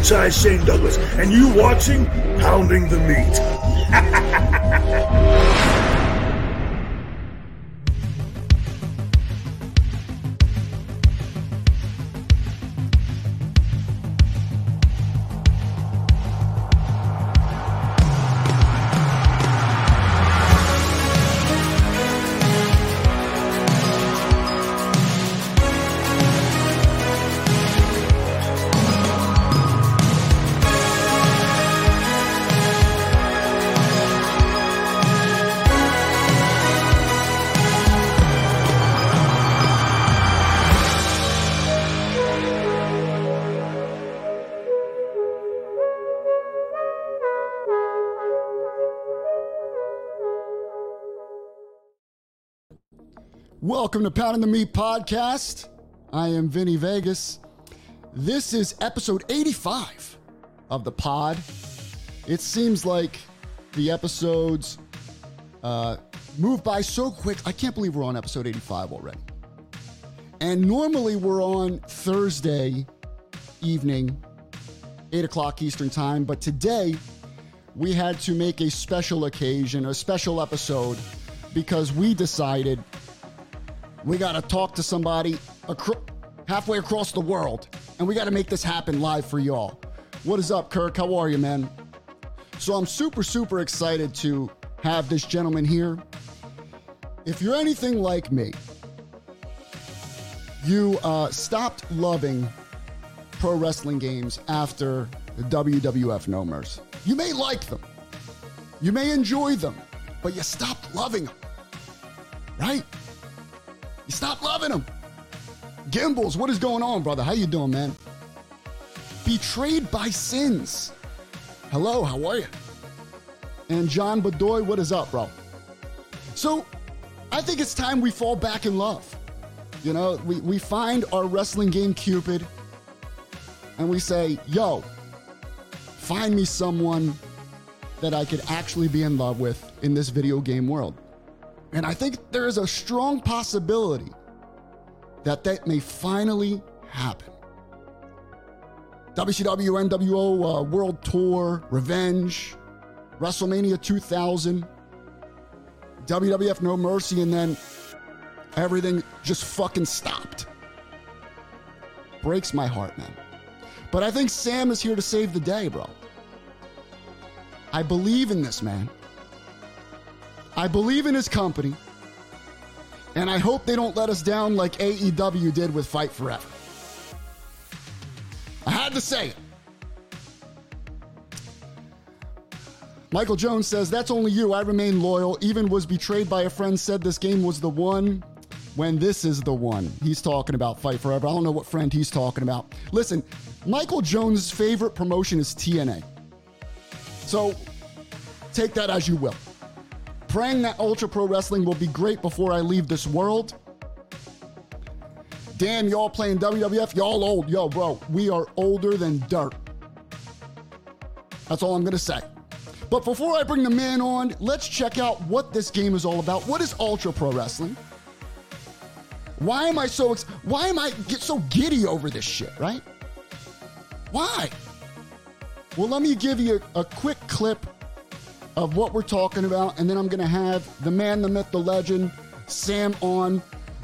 franchise Shane Douglas, and you watching Pounding the Meat. Welcome to Pounding the Meat podcast. I am Vinny Vegas. This is episode 85 of the pod. It seems like the episodes uh, move by so quick. I can't believe we're on episode 85 already. And normally we're on Thursday evening, 8 o'clock Eastern Time. But today we had to make a special occasion, a special episode, because we decided we got to talk to somebody acro- halfway across the world, and we got to make this happen live for y'all. What is up, Kirk? How are you, man? So I'm super, super excited to have this gentleman here. If you're anything like me, you uh, stopped loving pro wrestling games after the WWF No Mercy. You may like them, you may enjoy them, but you stopped loving them, right? You stopped loving them. Gimbals, what is going on, brother? How you doing, man? Betrayed by sins. Hello, how are you? And John Bedoy, what is up, bro? So, I think it's time we fall back in love. You know, we, we find our wrestling game Cupid and we say, yo, find me someone that I could actually be in love with in this video game world. And I think there is a strong possibility that that may finally happen. WCW NWO uh, World Tour, Revenge, WrestleMania 2000, WWF No Mercy, and then everything just fucking stopped. Breaks my heart, man. But I think Sam is here to save the day, bro. I believe in this man. I believe in his company. And I hope they don't let us down like AEW did with Fight Forever. I had to say it. Michael Jones says, That's only you. I remain loyal. Even was betrayed by a friend, said this game was the one when this is the one. He's talking about Fight Forever. I don't know what friend he's talking about. Listen, Michael Jones' favorite promotion is TNA. So take that as you will. Praying that Ultra Pro Wrestling will be great before I leave this world. Damn, y'all playing WWF, y'all old. Yo, bro, we are older than dirt. That's all I'm going to say. But before I bring the man on, let's check out what this game is all about. What is Ultra Pro Wrestling? Why am I so ex- why am I get so giddy over this shit, right? Why? Well, let me give you a, a quick clip of what we're talking about, and then I'm going to have the man, the myth, the legend, Sam on.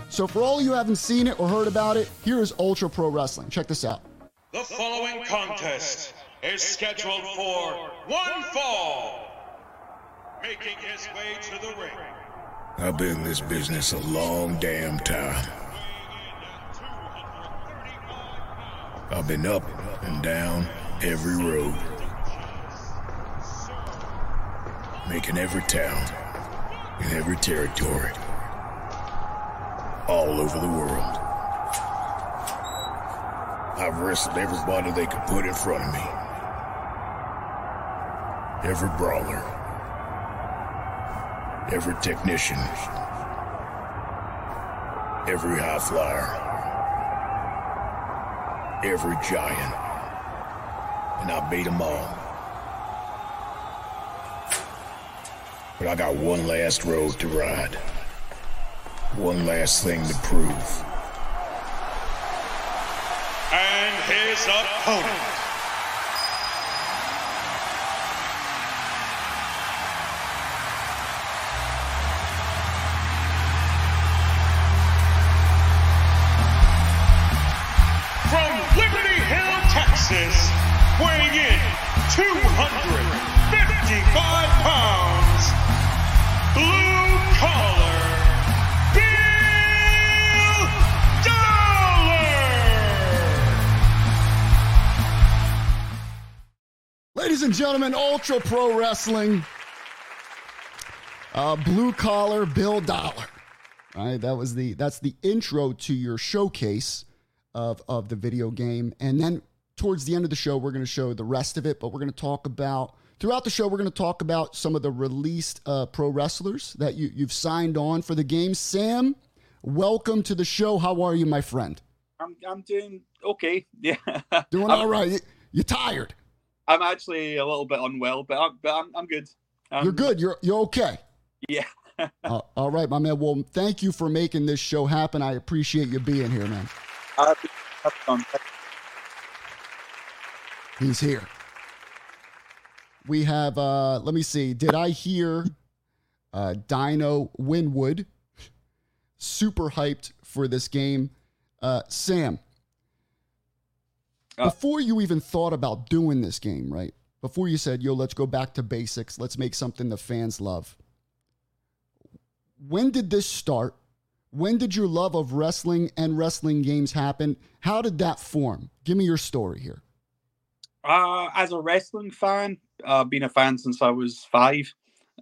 So, for all you who haven't seen it or heard about it, here is Ultra Pro Wrestling. Check this out. The following contest is scheduled for one fall. Making his way to the ring. I've been in this business a long damn time. I've been up and down every road. Making every town in every territory. All over the world. I've wrestled everybody they could put in front of me. Every brawler. Every technician. Every high flyer. Every giant. And I beat them all. But I got one last road to ride. One last thing to prove. and his opponent. Gentlemen, Ultra Pro Wrestling, uh, blue collar Bill Dollar. All right, that was the that's the intro to your showcase of of the video game, and then towards the end of the show, we're going to show the rest of it. But we're going to talk about throughout the show, we're going to talk about some of the released uh, pro wrestlers that you you've signed on for the game. Sam, welcome to the show. How are you, my friend? I'm I'm doing okay. Yeah, Doing all right. You, you tired? I'm actually a little bit unwell, but I'm but I'm, I'm good. Um, You're good. You're you're okay. Yeah. Uh, all right, my man. Well, thank you for making this show happen. I appreciate you being here, man. That's fun. He's here. We have, uh, let me see. Did I hear uh, Dino Winwood super hyped for this game? Uh, Sam, Uh. before you even thought about doing this game, right? Before you said, yo, let's go back to basics, let's make something the fans love. When did this start? When did your love of wrestling and wrestling games happen? How did that form? Give me your story here. Uh, as a wrestling fan, uh, been a fan since I was five.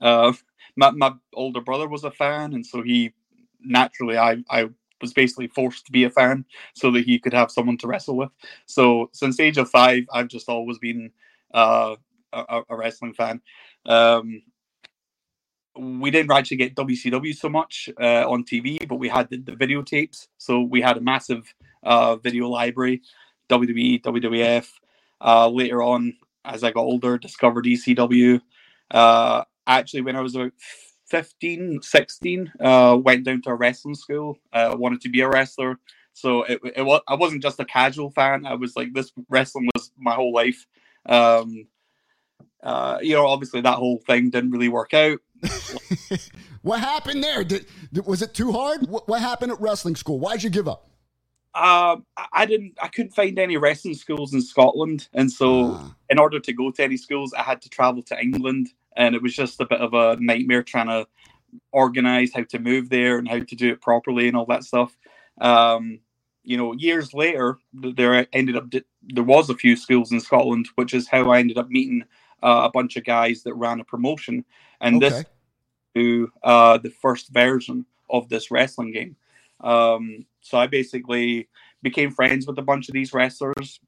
Uh, my my older brother was a fan, and so he naturally, I I was basically forced to be a fan so that he could have someone to wrestle with. So since age of five, I've just always been uh, a, a wrestling fan. Um, we didn't actually get WCW so much uh, on TV, but we had the, the videotapes. So we had a massive uh, video library, WWE, WWF. Uh, later on, as I got older, discovered ECW. Uh, actually, when I was about 15, 16, uh, went down to a wrestling school. Uh, wanted to be a wrestler. So it, it was, I wasn't just a casual fan. I was like, this wrestling was my whole life. Um, uh, you know, obviously that whole thing didn't really work out. what happened there? Did, was it too hard? What, what happened at wrestling school? Why'd you give up? Uh, I- I didn't. I couldn't find any wrestling schools in Scotland, and so Ah. in order to go to any schools, I had to travel to England, and it was just a bit of a nightmare trying to organize how to move there and how to do it properly and all that stuff. Um, you know, years later, there ended up there was a few schools in Scotland, which is how I ended up meeting uh, a bunch of guys that ran a promotion, and this okay. to uh, the first version of this wrestling game. Um, so I basically became friends with a bunch of these wrestlers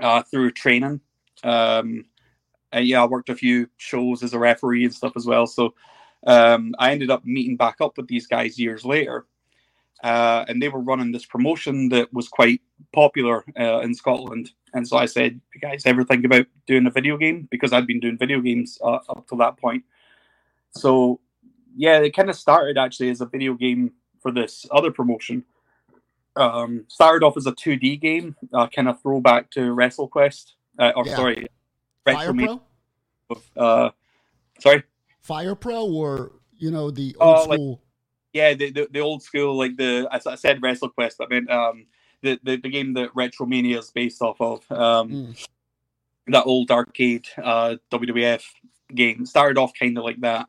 uh, through training. Um, and yeah, I worked a few shows as a referee and stuff as well. So um, I ended up meeting back up with these guys years later. Uh, and they were running this promotion that was quite popular uh, in Scotland. And so I said, "You guys ever think about doing a video game?" Because I'd been doing video games uh, up to that point. So yeah, it kind of started actually as a video game for this other promotion. Um, started off as a 2D game, uh, kind of throwback to WrestleQuest, uh, or Yeah. sorry, Fire. Pro? Uh, sorry, Fire Pro or, you know, the Oh, old like- school? yeah, the, the, the old school, like the I said WrestleQuest, I mean um, the, the the game that Retromania is based off of. Um, Mm. that old arcade uh, WWF game started off kind of like that.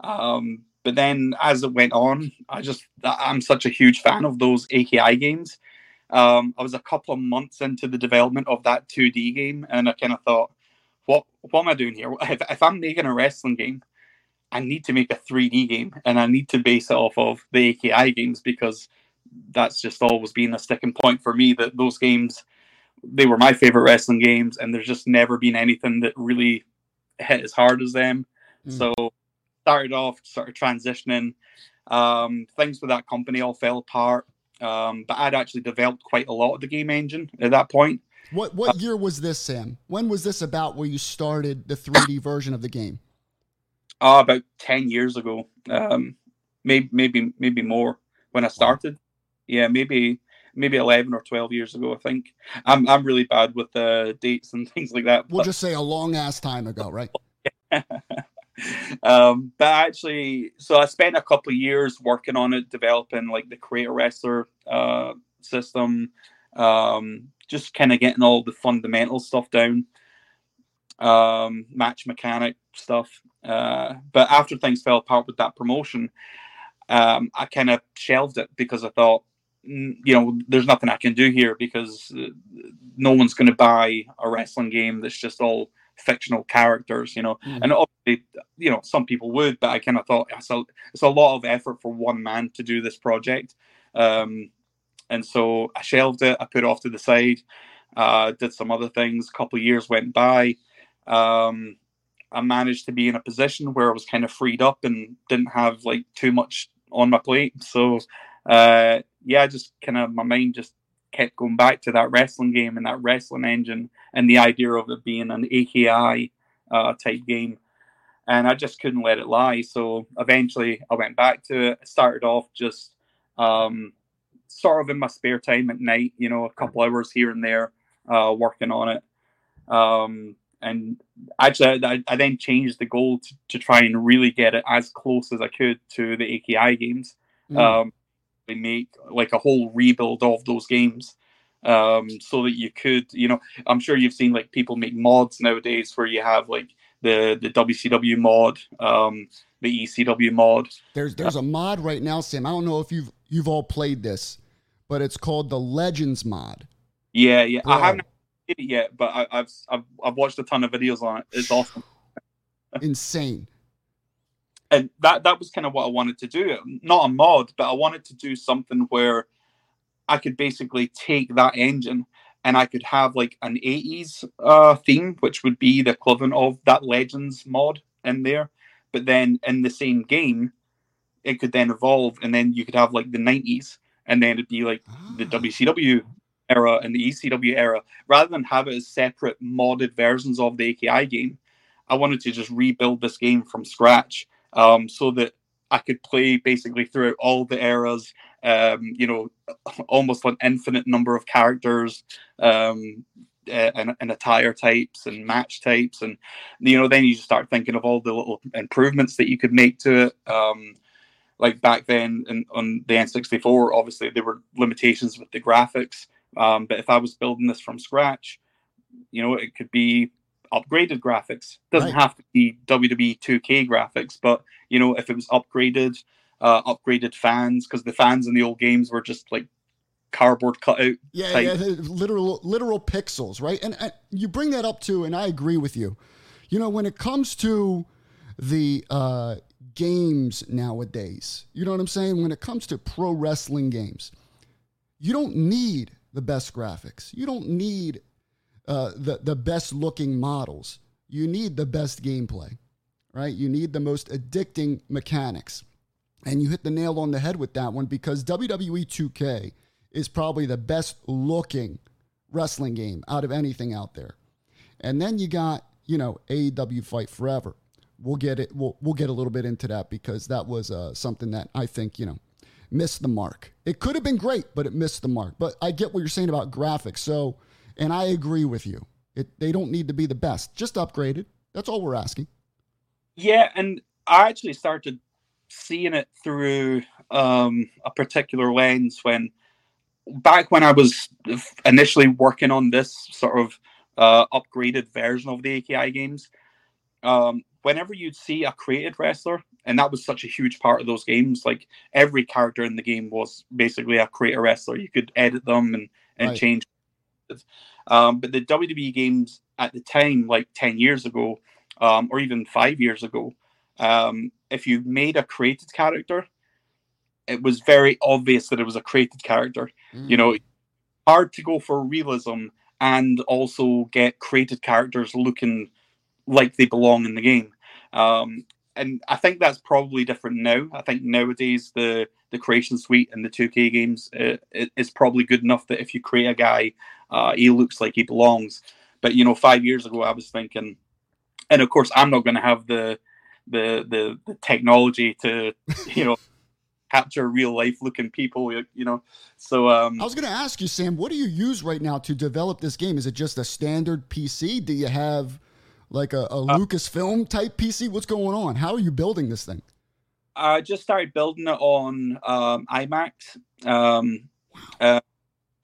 Um, but then as it went on, I just I'm such a huge fan of those AKI games. Um, I was a couple of months into the development of that 2D game, and I kind of thought, what what am I doing here? If, if I'm making a wrestling game, I need to make a 3D game, and I need to base it off of the AKI games because that's just always been a sticking point for me. That those games, they were my favorite wrestling games, and there's just never been anything that really hit as hard as them. Mm. So started off sort of transitioning. Um, things with that company all fell apart. Um, but I'd actually developed quite a lot of the game engine at that point. What what year was this, Sam? When was this about where you started the 3D version of the game? Uh, about ten years ago, um, maybe maybe maybe more when I started. Yeah, maybe maybe 11 or 12 years ago. I think I'm I'm really bad with the uh, dates and things like that. We'll but, just say a long ass time ago, right? um, but actually, so I spent a couple of years working on it, developing like the creator wrestler uh, system, um, just kind of getting all the fundamental stuff down, um, match mechanic stuff. Uh, but after things fell apart with that promotion, um, I kind of shelved it because I thought, you know, there's nothing I can do here because uh, no one's going to buy a wrestling game that's just all fictional characters, you know. Mm. And obviously, you know, some people would, but I kind of thought it's a, it's a lot of effort for one man to do this project. Um, and so I shelved it. I put it off to the side. Uh, did some other things. A couple of years went by. Um, I managed to be in a position where I was kind of freed up and didn't have like too much on my plate. So, uh, yeah, just kind of my mind just kept going back to that wrestling game and that wrestling engine and the idea of it being an AKI uh, type game. And I just couldn't let it lie. So eventually I went back to it. I started off just um, sort of in my spare time at night, you know, a couple hours here and there uh, working on it. Um, and actually, I, I, then changed the goal to, to, try and really get it as close as I could to the AKI games. Mm. Um, make like a whole rebuild of those games um, so that you could, you know, I'm sure you've seen like people make mods nowadays where you have like the the WCW mod, um, the ECW mod. There's there's a mod right now, Sam. I don't know if you've you've all played this, but it's called the Legends mod. Yeah, yeah. Bro. I haven't played it yet, but I, have I've I've watched a ton of videos on it. It's awesome. Insane. And that that was kind of what I wanted to do. Not a mod, but I wanted to do something where I could basically take that engine and I could have like an 80s uh, theme, which would be the equivalent of that Legends mod in there. But then in the same game, it could then evolve, and then you could have like the 90s, and then it'd be like the WCW ah. era and the ECW era. Rather than have it as separate modded versions of the AKI game, I wanted to just rebuild this game from scratch um, so that I could play basically throughout all the eras um, you know, almost an infinite number of characters um, and, and attire types and match types. And, you know, then you start thinking of all the little improvements that you could make to it. Um, like back then in, on the N64, obviously there were limitations with the graphics. Um, but if I was building this from scratch, you know, it could be upgraded graphics. Doesn't right. have to be WWE 2K graphics, but you know, if it was upgraded, uh, upgraded fans because the fans in the old games were just like cardboard cutout. Yeah, type. yeah, literal literal pixels, right? And, and you bring that up too, and I agree with you. You know, when it comes to the uh, games nowadays, you know what I'm saying? When it comes to pro wrestling games, you don't need the best graphics. You don't need uh, the the best looking models. You need the best gameplay, right? You need the most addicting mechanics. And you hit the nail on the head with that one because WWE 2K is probably the best looking wrestling game out of anything out there. And then you got, you know, AEW Fight Forever. We'll get it. We'll, we'll get a little bit into that because that was uh, something that I think, you know, missed the mark. It could have been great, but it missed the mark. But I get what you're saying about graphics. So, and I agree with you. It, they don't need to be the best, just upgraded. That's all we're asking. Yeah. And I actually started seeing it through um, a particular lens when back when I was initially working on this sort of uh, upgraded version of the AKI games. Um, whenever you'd see a created wrestler, and that was such a huge part of those games, like every character in the game was basically a creator wrestler. You could edit them and, and right. change. Um, but the WWE games at the time, like 10 years ago, um, or even five years ago, um, if you made a created character, it was very obvious that it was a created character. Mm. You know, hard to go for realism and also get created characters looking like they belong in the game. Um, and I think that's probably different now. I think nowadays the the creation suite in the 2K games uh, is probably good enough that if you create a guy, uh, he looks like he belongs. But you know, five years ago, I was thinking, and of course, I'm not going to have the the, the the technology to you know capture real life looking people, you you know. So um, I was going to ask you, Sam, what do you use right now to develop this game? Is it just a standard PC? Do you have like a, a Uh, Lucasfilm type PC? What's going on? How are you building this thing? I just started building it on um, iMacs. Um, uh,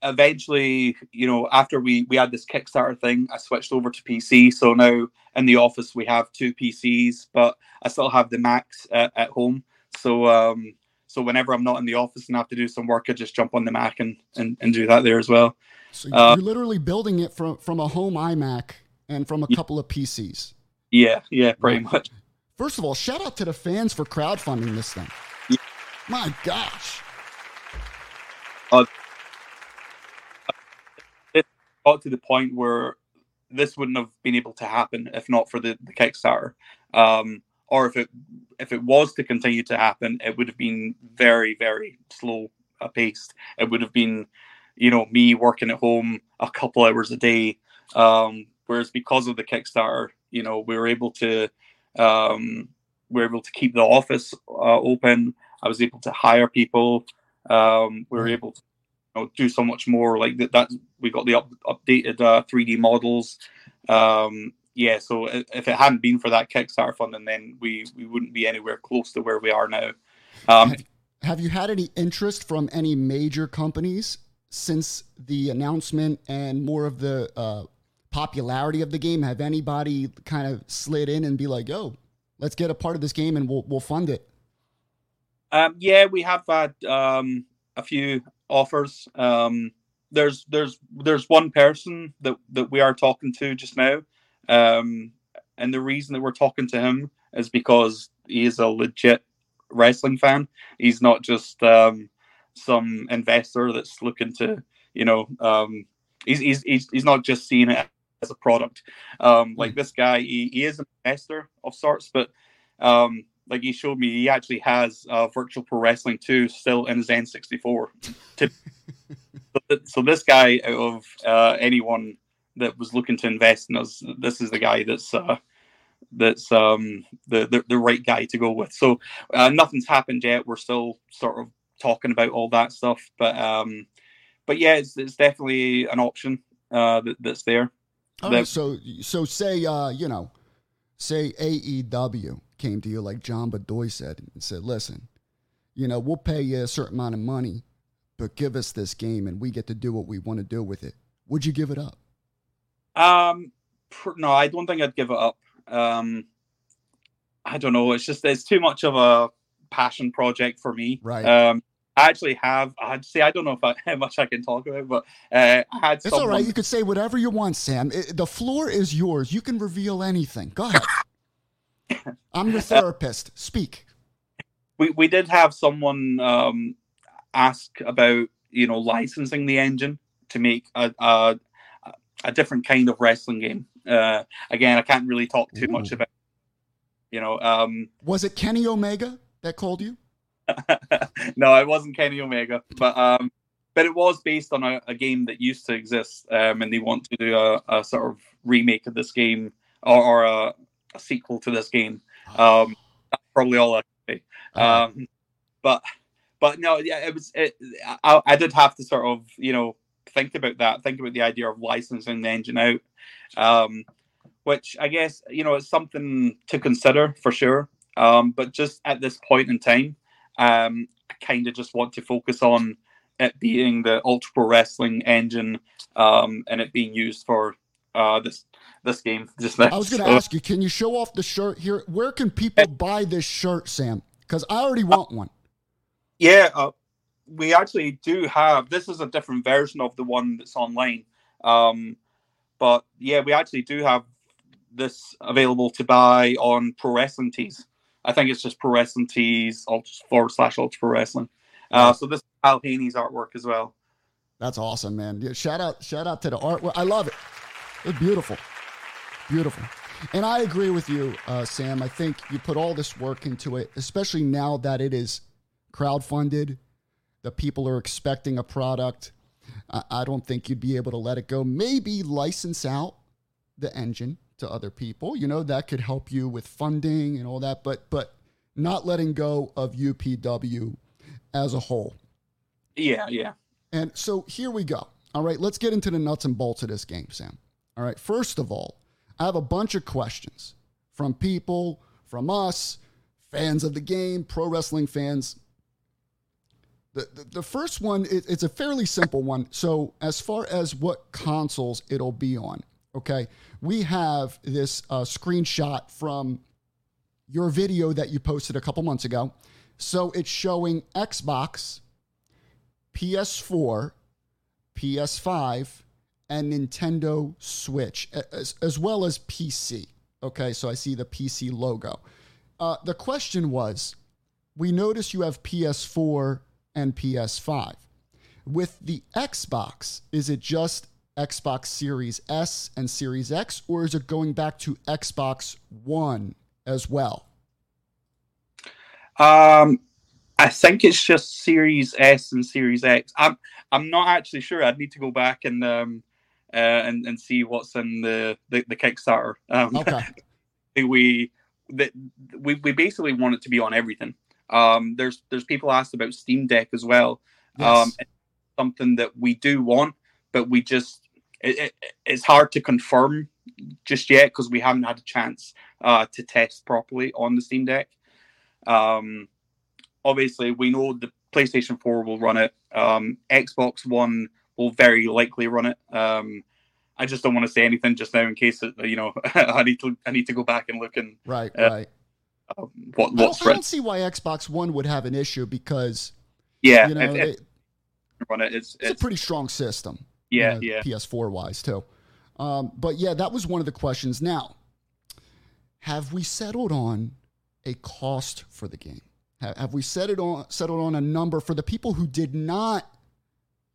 eventually, you know, after we we had this Kickstarter thing, I switched over to PC. So now in the office we have two PCs, but I still have the Macs at, at home. So um, so whenever I'm not in the office and have to do some work, I just jump on the Mac and and, and do that there as well. So Uh, you're literally building it from from a home iMac and from a Yeah. couple of PCs. Yeah, yeah, pretty much. First of all, shout out to the fans for crowdfunding this thing. Yeah. My gosh. Got to the point where this wouldn't have been able to happen if not for the, the Kickstarter. Um, or if it if it was to continue to happen, it would have been very very slow paced. It would have been, you know, me working at home a couple hours a day. Um, whereas because of the Kickstarter, you know, we were able to um, we were able to keep the office uh, open. I was able to hire people. Um, we were able to know, do so much more. Like that, that we got the up, updated uh, 3D models. Um, yeah, so if it hadn't been for that Kickstarter funding, then we we wouldn't be anywhere close to where we are now. Um, Have, have you had any interest from any major companies since the announcement and more of the uh, popularity of the game? Have anybody kind of slid in and be like, "Yo, let's get a part of this game and we'll we'll fund it"? Um, yeah, we have had um, a few offers. Um, there's there's there's one person that that we are talking to just now, um, and the reason that we're talking to him is because he is a legit wrestling fan. He's not just um, some investor that's looking to you know um, he's, he's he's he's not just seeing it as a product. Um, like this guy, he, he is an investor of sorts, but um, like he showed me, he actually has uh, Virtual Pro Wrestling 2 still in his N64. So, so this guy, out of uh, anyone that was looking to invest in us, this is the guy that's uh, that's um, the, the the right guy to go with. So uh, nothing's happened yet. We're still sort of talking about all that stuff, but um, but yeah, it's, it's definitely an option uh, that, that's there. All That- so so say uh, you know, say AEW came to you like John Bedoy said and said, "Listen, you know, we'll pay you a certain amount of money, but give us this game and we get to do what we want to do with it." Would you give it up? Um, no, I don't think I'd give it up. Um, I don't know. It's just it's too much of a passion project for me. Right. Um, I actually have. I'd say I don't know if I, how much I can talk about, but uh, I had. It's someone, all right. You could say whatever you want, Sam. It, the floor is yours. You can reveal anything. Go ahead. I'm your therapist. Speak. we we did have someone um, ask about you know licensing the engine to make a a, a different kind of wrestling game. Uh, again, I can't really talk too much about. You know, um, Was it Kenny Omega that called you? no, it wasn't Kenny Omega, but um, but it was based on a, a game that used to exist, um, and they want to do a, a sort of remake of this game or, or a, a sequel to this game. Um, that's probably all I can say. Uh, Um, but but no, yeah, it was. It, I, I did have to sort of you know think about that, think about the idea of licensing the engine out, um, which I guess you know it's something to consider for sure. Um, but just at this point in time, um, I kind of just want to focus on it being the Ultra Pro Wrestling engine um, and it being used for uh, this this game. Just now. I was going to So- ask you, can you show off the shirt here? Where can people buy this shirt, Sam? Because I already want one. Yeah, uh, we actually do have. This is a different version of the one that's online. Um, but yeah, we actually do have this available to buy on Pro Wrestling Tees. I think it's just Pro Wrestling Tees ultra, forward slash Ultra Pro Wrestling. Uh, so this is Al Haney's artwork as well. That's awesome, man. Yeah, shout out, shout out to the art. I love it. It's beautiful, beautiful. And I agree with you, uh, Sam. I think you put all this work into it, especially now that it is crowdfunded. The people are expecting a product. I, I don't think you'd be able to let it go. Maybe license out the engine to other people. You know that could help you with funding and all that. But but not letting go of UPW as a whole. Yeah, yeah. And so here we go. All right, let's get into the nuts and bolts of this game, Sam. All right, first of all, I have a bunch of questions from people, from us, fans of the game, pro wrestling fans. The, the, the first one, it, it's a fairly simple one. So, as far as what consoles it'll be on, okay, we have this uh, screenshot from your video that you posted a couple months ago. So, it's showing Xbox, PS4, PS5, and Nintendo Switch, as, as well as PC. Okay, so I see the PC logo. Uh, the question was we notice you have PS4 and PS5. With the Xbox, is it just Xbox Series S and Series X, or is it going back to Xbox One as well? Um, I think it's just Series S and Series X. I'm I'm not actually sure. I'd need to go back and um uh, and and see what's in the the, the Kickstarter. Um, Okay. we that we we basically want it to be on everything. Um, there's there's people asked about Steam Deck as well. Um, Yes. it's something that we do want, but we just it, it, it's hard to confirm just yet because we haven't had a chance uh, to test properly on the Steam Deck. Um, obviously, we know the PlayStation 4 will run it. Um, Xbox One will very likely run it. Um, I just don't want to say anything just now in case it, you know I need to I need to go back and look and Right, Uh, right. uh, what I don't, I don't see why Xbox One would have an issue because Yeah, you know if, they, if run it, it's it's a pretty strong system. you yeah know, yeah. PS4 wise too. Um, but yeah, that was one of the questions. Now, have we settled on a cost for the game? Have, have we settled on settled on a number for the people who did not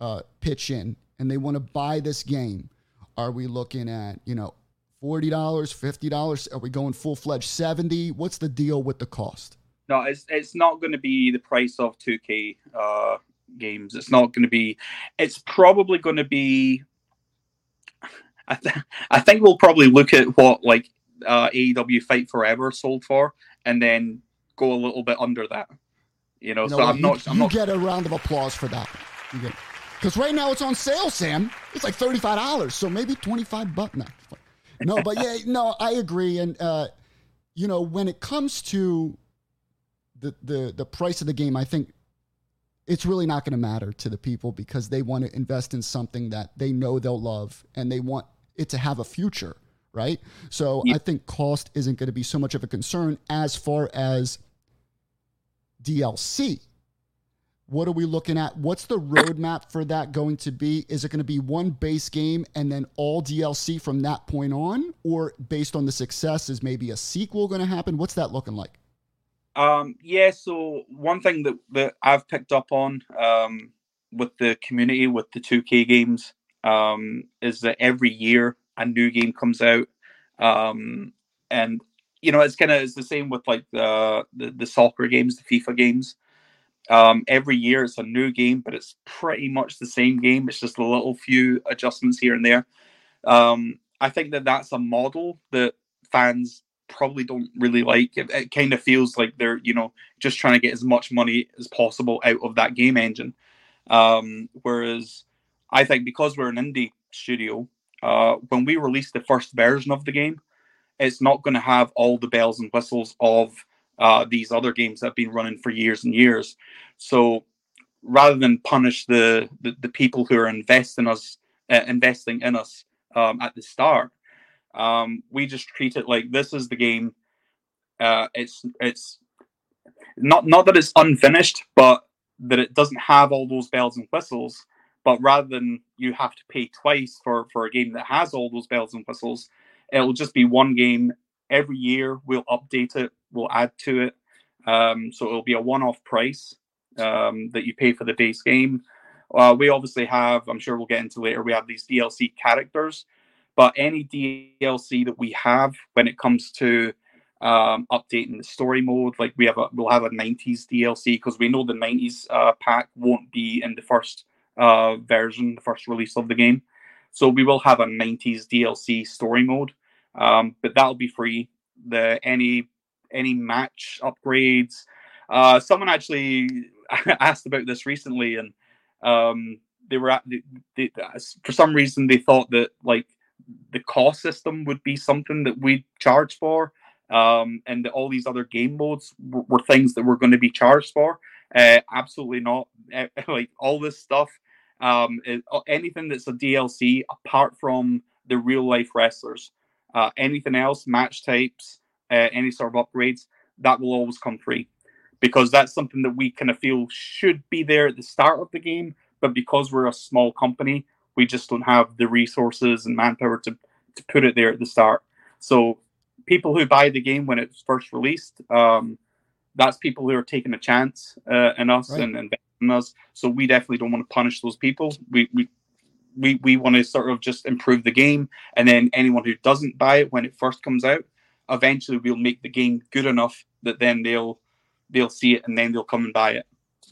uh, pitch in and they want to buy this game? Are we looking at you know forty dollars, fifty dollars? Are we going full fledged seventy? What's the deal with the cost? No, it's it's not going to be the price of 2K uh, games. It's not going to be. It's probably going to be. I, th- I think we'll probably look at what like uh, AEW Fight Forever sold for, and then go a little bit under that. You know, You know so? I'm You- not. I'm you not. get a round of applause for that. Because right now it's on sale, Sam. It's like thirty-five dollars, so maybe twenty-five bucks. No, no, but yeah, no, I agree. And uh, you know, when it comes to the the the price of the game, I think it's really not going to matter to the people because they want to invest in something that they know they'll love and they want it to have a future, right? So Yeah. I think cost isn't going to be so much of a concern as far as DLC. What are we looking at? What's the roadmap for that going to be? Is it going to be one base game and then all DLC from that point on? Or based on the success, is maybe a sequel going to happen? What's that looking like? Um, yeah. So one thing that that I've picked up on um, with the community with the 2K games um, is that every year a new game comes out, um, and you know it's kind of it's the same with like the, the the soccer games, the FIFA games. Um, every year it's a new game, but it's pretty much the same game. It's just a little few adjustments here and there. Um, I think that that's a model that fans probably don't really like. It, it kind of feels like they're, you know, just trying to get as much money as possible out of that game engine. Um, whereas I think because we're an indie studio, uh, when we release the first version of the game, it's not going to have all the bells and whistles of uh, these other games that have been running for years and years. So rather than punish the the, the people who are investing us uh, investing in us um, at the start, um, we just treat it like this is the game. Uh, it's it's not not that it's unfinished, but that it doesn't have all those bells and whistles. But rather than you have to pay twice for for a game that has all those bells and whistles, it'll just be one game every year. We'll update it, we'll add to it. Um, so it'll be a one-off price um, that you pay for the base game. Uh, we obviously have, I'm sure we'll get into later, we have these DLC characters, but any DLC that we have when it comes to um, updating the story mode, like we have a, we'll have a 90s DLC because we know the 90s uh, pack won't be in the first uh, version, the first release of the game. So we will have a 90s DLC story mode, um, but that'll be free. The any any match upgrades. Uh, someone actually asked about this recently, and um, they were at the, for some reason they thought that like the cost system would be something that we'd charge for, um, and that all these other game modes were, were things that we're going to be charged for. Uh, absolutely not. like all this stuff, um, is, anything that's a DLC apart from the real life wrestlers, uh, anything else, match types, uh, any sort of upgrades, that will always come free because that's something that we kind of feel should be there at the start of the game. But because we're a small company, we just don't have the resources and manpower to, to put it there at the start. So people who buy the game when it's first released, um, that's people who are taking a chance uh, in us right. and, and in us. So we definitely don't want to punish those people. We we we, we want to sort of just improve the game, and then anyone who doesn't buy it when it first comes out, eventually we'll make the game good enough that then they'll they'll see it and then they'll come and buy it.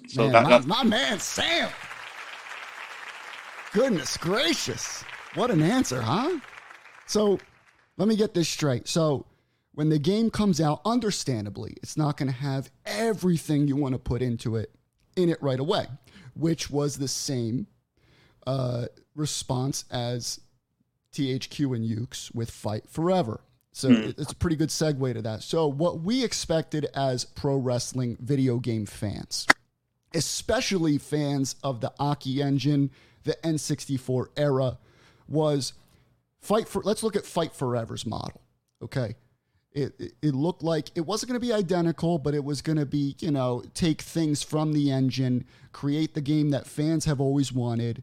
So man, that, my, that's my man Sam. Goodness gracious. What an answer, huh? So let me get this straight. So when the game comes out, understandably, it's not going to have everything you want to put into it in it right away, which was the same uh, response as THQ and Yuke's with Fight Forever. So mm. it's a pretty good segue to that. So, what we expected as pro wrestling video game fans, especially fans of the Aki engine, the N64 era, was Fight for. Let's look at Fight Forever's model. Okay. It, it, it looked like it wasn't going to be identical, but it was going to be, you know, take things from the engine, create the game that fans have always wanted.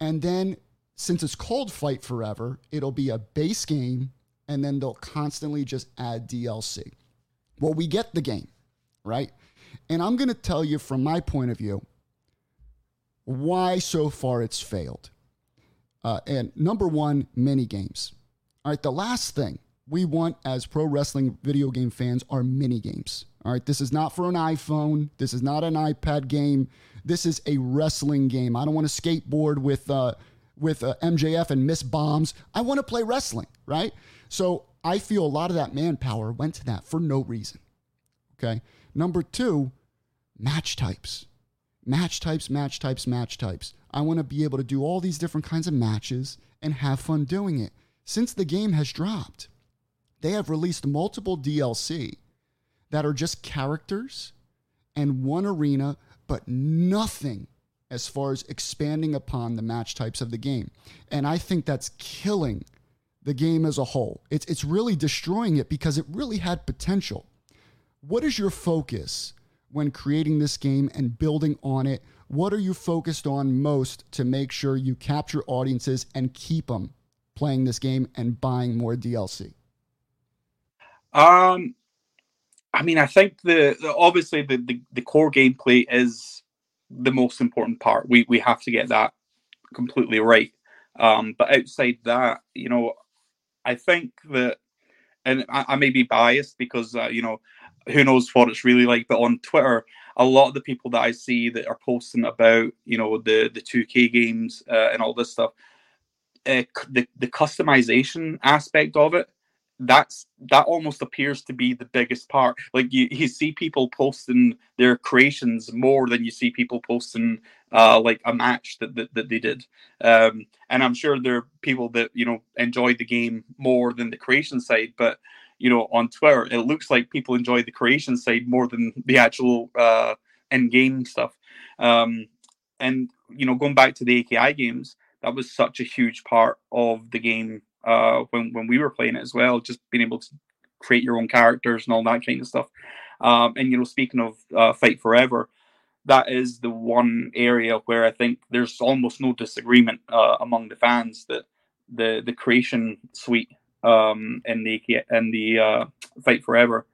And then, since it's called Fight Forever, it'll be a base game and then they'll constantly just add DLC. Well, we get the game, right? And I'm going to tell you from my point of view why so far it's failed. Uh, and number one, mini games. All right, the last thing we want as pro wrestling video game fans are mini games. All right, this is not for an iPhone. This is not an iPad game. This is a wrestling game. I don't want to skateboard with uh, with uh, MJF and miss bombs. I want to play wrestling, right? So I feel a lot of that manpower went to that for no reason. Okay. Number two, match types. Match types, match types, match types. I want to be able to do all these different kinds of matches and have fun doing it. Since the game has dropped, they have released multiple DLC that are just characters and one arena, but nothing as far as expanding upon the match types of the game. And I think that's killing the game as a whole. It's, it's really destroying it because it really had potential. What is your focus when creating this game and building on it? What are you focused on most to make sure you capture audiences and keep them playing this game and buying more DLC? Um, I mean, I think the, the obviously the, the, the core gameplay is the most important part. We we have to get that completely right. Um, but outside that, you know, I think that, and I, I may be biased because uh, you know, who knows what it's really like. But on Twitter, a lot of the people that I see that are posting about you know the the two K games uh, and all this stuff, uh, the the customization aspect of it that's that almost appears to be the biggest part. Like you, you see people posting their creations more than you see people posting uh like a match that that, that they did. Um and i'm sure there are people that you know enjoyed the game more than the creation side but you know on twitter it looks like people enjoy the creation side more than the actual uh end game stuff. Um and you know going back to the aki games that was such a huge part of the game uh, when when we were playing it as well. Just being able to create your own characters and all that kind of stuff. Um, and you know, speaking of uh, Fight Forever, that is the one area where I think there's almost no disagreement uh, among the fans that the the creation suite um, in the in the uh, Fight Forever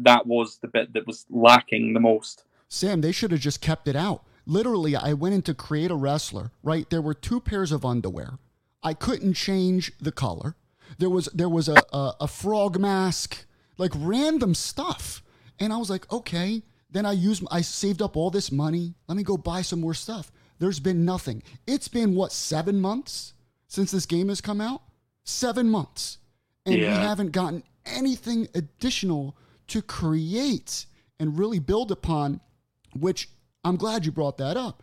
that was the bit that was lacking the most. Sam, they should have just kept it out. Literally, I went in to create a wrestler. Right, there were two pairs of underwear I couldn't change the color. There was there was a, a, a frog mask, like random stuff. And I was like, okay. Then I used I saved up all this money. Let me go buy some more stuff. There's been nothing. It's been what seven months since this game has come out. Seven months, and yeah. we haven't gotten anything additional to create and really build upon. Which I'm glad you brought that up.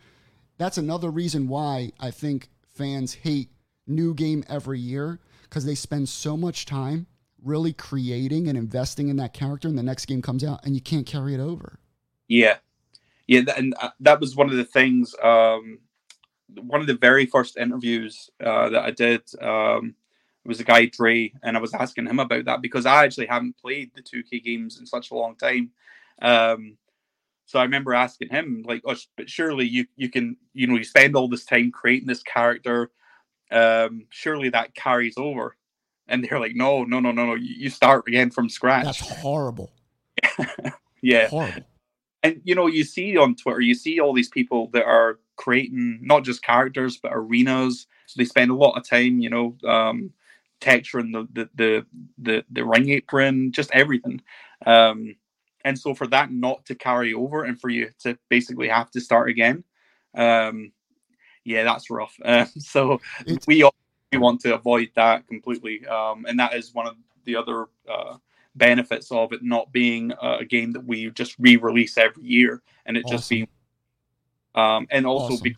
That's another reason why I think fans hate new game every year because they spend so much time really creating and investing in that character, and the next game comes out and you can't carry it over. Yeah, yeah, and uh, that was one of the things. Um, one of the very first interviews uh, that I did um, was a guy Dre, and I was asking him about that because I actually haven't played the 2K games in such a long time. Um, so I remember asking him, like, oh, but surely you you can, you know, you spend all this time creating this character. Um, surely that carries over. And they're like, no, no, no, no, no. You start again from scratch. That's horrible. yeah. Horrible. And you know, you see on Twitter, you see all these people that are creating not just characters but arenas. So They spend a lot of time, you know, um, texturing the the the the, the ring apron, just everything. Um, and so for that not to carry over and for you to basically have to start again, um, yeah, that's rough. Uh, so It's- we we want to avoid that completely, um, and that is one of the other uh, benefits of it not being a game that we just re-release every year, and it just Awesome. being, um, and also Awesome. the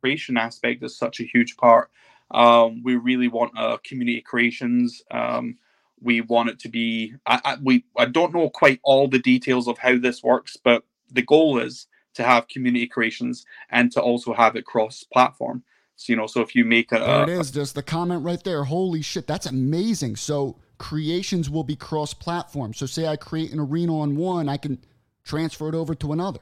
creation aspect is such a huge part. Um, we really want uh, community creations. Um, we want it to be. I, I, we I don't know quite all the details of how this works, but the goal is to have community creations and to also have it cross-platform. So you know, so if you make a, There it is. There's the comment right there. Holy shit, that's amazing. So creations will be cross-platform. So say I create an arena on one, I can transfer it over to another.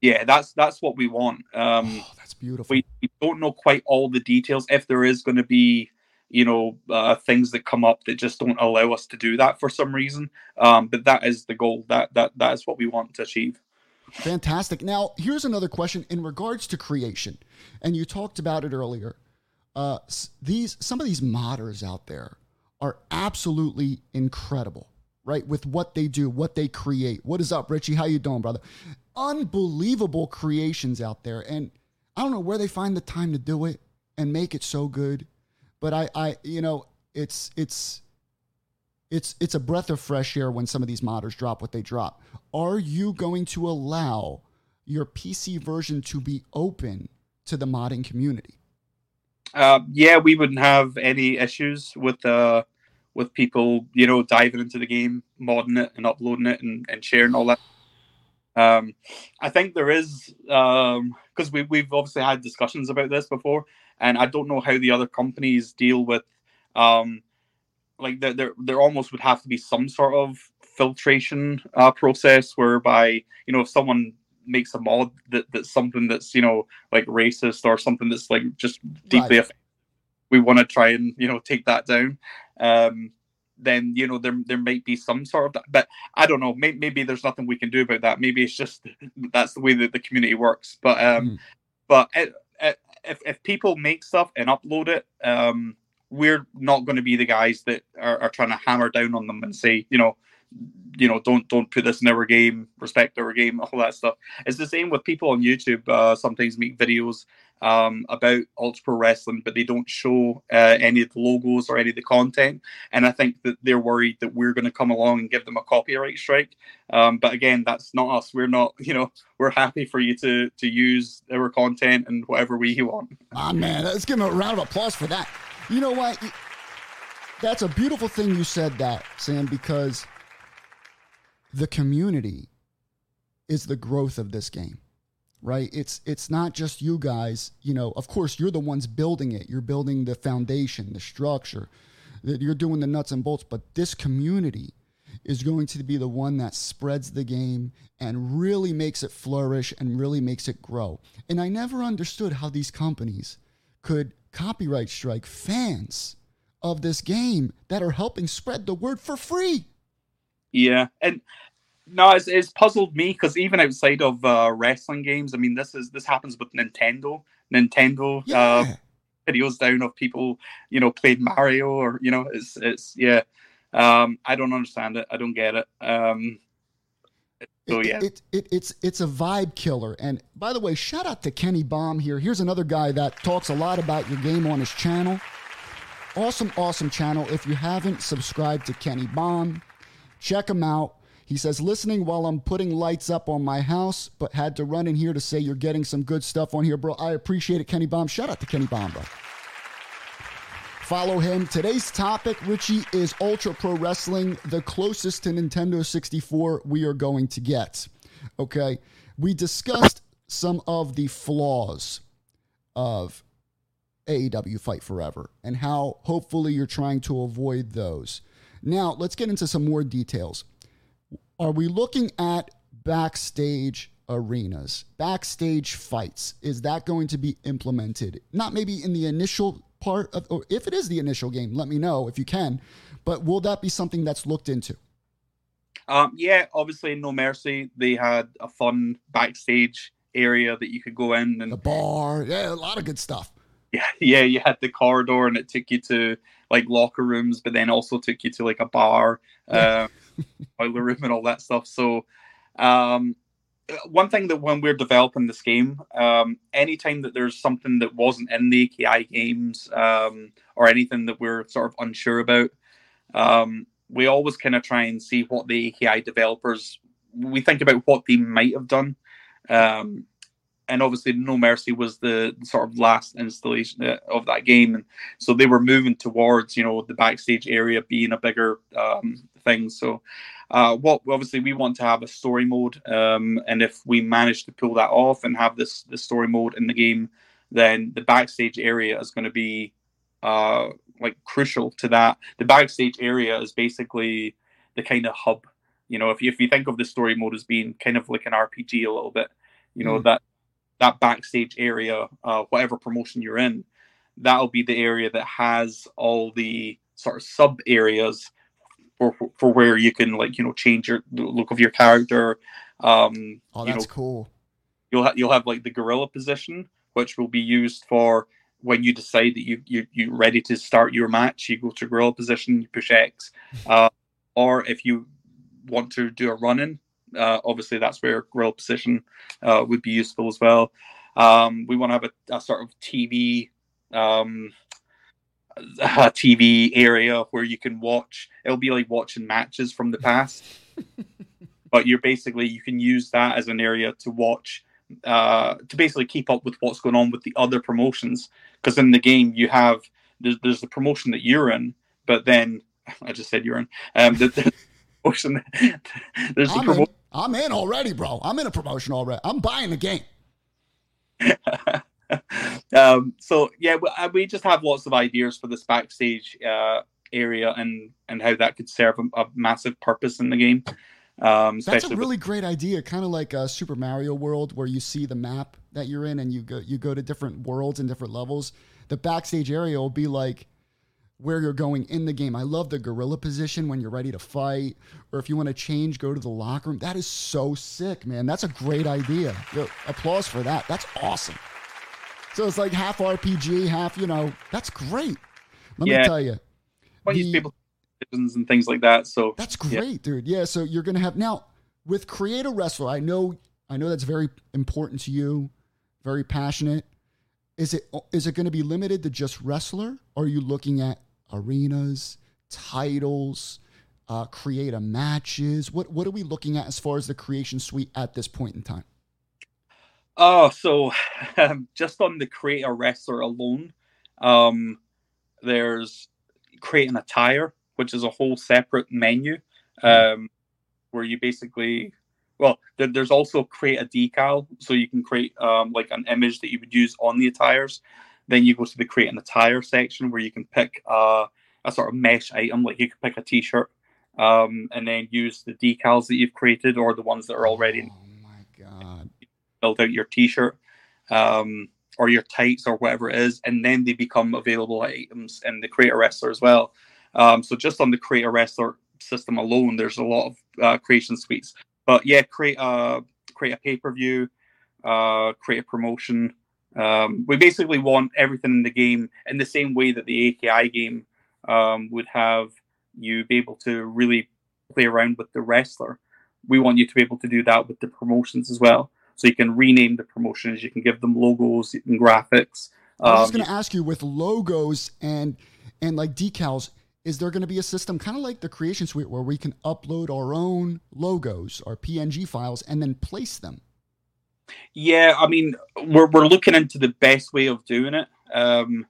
yeah, that's that's what we want. Um, Oh, that's beautiful. we, we don't know quite all the details. If there is going to be, you know, uh, things that come up that just don't allow us to do that for some reason, um, but that is the goal. That that that is what we want to achieve. Fantastic. Now, here's another question in regards to creation, and you talked about it earlier. Uh, these some of these modders out there are absolutely incredible, right? With what they do, what they create. What is up, Richie? How you doing, brother? Unbelievable creations out there, and I don't know where they find the time to do it and make it so good. But I, I, you know, it's it's it's it's a breath of fresh air when some of these modders drop what they drop. Are you going to allow your PC version to be open to the modding community? Uh, yeah, we wouldn't have any issues with uh, with people, you know, diving into the game, modding it, and uploading it, and, and sharing all that. Um, I think there is because we we've obviously had discussions about this before, and I don't know how the other companies deal with um, like there there there almost would have to be some sort of filtration uh, process whereby you know if someone makes a mod that, that's something that's you know like racist or something that's like just deeply Right. we want to try and you know take that down um then you know there there might be some sort of that but i don't know maybe, maybe there's nothing we can do about that maybe it's just that's the way that the community works but um Mm. but it, it, if, if people make stuff and upload it um we're not going to be the guys that are, are trying to hammer down on them and say you know you know don't don't put this in our game respect our game all that stuff. It's the same with people on youtube uh sometimes make videos um about ultra pro wrestling but they don't show uh, any of the logos or any of the content. And i think that they're worried that we're going to come along and give them a copyright strike. Um but again that's not us. We're not you know we're happy for you to to use our content and whatever way you want. Ah, man, let's give him a round of applause for that. You know what? That's a beautiful thing you said that, Sam, because the community is the growth of this game. Right? It's it's not just you guys, you know, of course you're the ones building it. You're building the foundation, the structure. That you're doing the nuts and bolts, but this community is going to be the one that spreads the game and really makes it flourish and really makes it grow. And I never understood how these companies could copyright strike fans of this game that are helping spread the word for free. Yeah, and no, it's, it's puzzled me because even outside of uh, wrestling games, I mean, this is this happens with Nintendo. Nintendo uh, videos down of people, you know, played Mario or you know, it's it's yeah. Um, I don't understand it. I don't get it. Um, so It- yeah, it, it, it's it's a vibe killer. And by the way, shout out to Kenny Baum here. Here's another guy that talks a lot about your game on his channel. Awesome, awesome channel. If you haven't subscribed to Kenny Baum, check him out. He says, listening while I'm putting lights up on my house, but had to run in here to say you're getting some good stuff on here, bro. I appreciate it, Kenny Bomb. Shout out to Kenny Bomb, bro. Follow him. Today's topic, Richie, is Ultra Pro Wrestling, the closest to Nintendo 64 we are going to get. Okay. We discussed some of the flaws of AEW Fight Forever and how hopefully you're trying to avoid those. Now, let's get into some more details. Are we looking at backstage arenas, backstage fights? Is that going to be implemented? Not maybe in the initial part of, or if it is the initial game, let me know if you can. But will that be something that's looked into? Um, yeah, obviously, No Mercy. They had a fun backstage area that you could go in and the bar. Yeah, a lot of good stuff. Yeah, yeah. You had the corridor, and it took you to like locker rooms, but then also took you to like a bar, yeah. uh, boiler room, and all that stuff. So, um, one thing that when we're developing this game, um, anytime that there's something that wasn't in the AKI games um, or anything that we're sort of unsure about, um, we always kind of try and see what the AKI developers we think about what they might have done. Um, and obviously, No Mercy was the sort of last installation uh, of that game, and so they were moving towards you know the backstage area being a bigger um, thing. So, uh, what obviously we want to have a story mode, um, and if we manage to pull that off and have this this story mode in the game, then the backstage area is going to be uh, like crucial to that. The backstage area is basically the kind of hub. You know, if you, if you think of the story mode as being kind of like an RPG a little bit, you know mm. that that backstage area, uh, whatever promotion you're in, that'll be the area that has all the sort of sub areas for for where you can like you know change your look of your character. Um, oh, that's you know, cool. You'll ha- you'll have like the gorilla position, which will be used for when you decide that you, you you're ready to start your match, you go to gorilla position, you push X, uh, or if you want to do a run in, uh, obviously that's where gorilla position uh, would be useful as well. Um, we want to have a, a, sort of TV um, a TV area where you can watch. It'll be like watching matches from the past, but you're basically you can use that as an area to watch uh, to basically keep up with what's going on with the other promotions. Because in the game, you have there's, there's the promotion that you're in, but then I just said you're in. Um, the, the promotion there's I'm the promotion. In. I'm in already, bro. I'm in a promotion already. I'm buying the game. um, so yeah, we, uh, we, just have lots of ideas for this backstage uh, area and and how that could serve a, a massive purpose in the game. Um, That's a really with- great idea, kind of like a Super Mario World, where you see the map that you're in, and you go you go to different worlds and different levels. The backstage area will be like where you're going in the game. I love the gorilla position when you're ready to fight, or if you want to change, go to the locker room. That is so sick, man. That's a great idea. Yo, applause for that. That's awesome. So it's like half RPG, half you know. That's great. Let yeah. me tell you. the, people and things like that. So that's great, yeah. dude. Yeah. So you're gonna have now with create a wrestler. I know, I know that's very important to you, very passionate. Is it is it going to be limited to just wrestler? Or are you looking at arenas, titles, uh, create a matches? What what are we looking at as far as the creation suite at this point in time? Oh, so um, just on the create a wrestler alone, um, there's creating a tire which is a whole separate menu hmm. um, where you basically well there, there's also create a decal so you can create um, like an image that you would use on the attires then you go to the create an attire section where you can pick uh, a sort of mesh item like you could pick a t-shirt um, and then use the decals that you've created or the ones that are already oh my god build out your t-shirt um, or your tights or whatever it is and then they become available items in the creator wrestler as well um, so just on the create a wrestler system alone, there's a lot of uh, creation suites. But yeah, create a create a pay per view, uh, create a promotion. Um, we basically want everything in the game in the same way that the AKI game um, would have you be able to really play around with the wrestler. We want you to be able to do that with the promotions as well. So you can rename the promotions, you can give them logos and graphics. I was um, going to ask you with logos and and like decals is there going to be a system kind of like the Creation Suite where we can upload our own logos, our PNG files, and then place them? Yeah, I mean, we're we're looking into the best way of doing it. Um,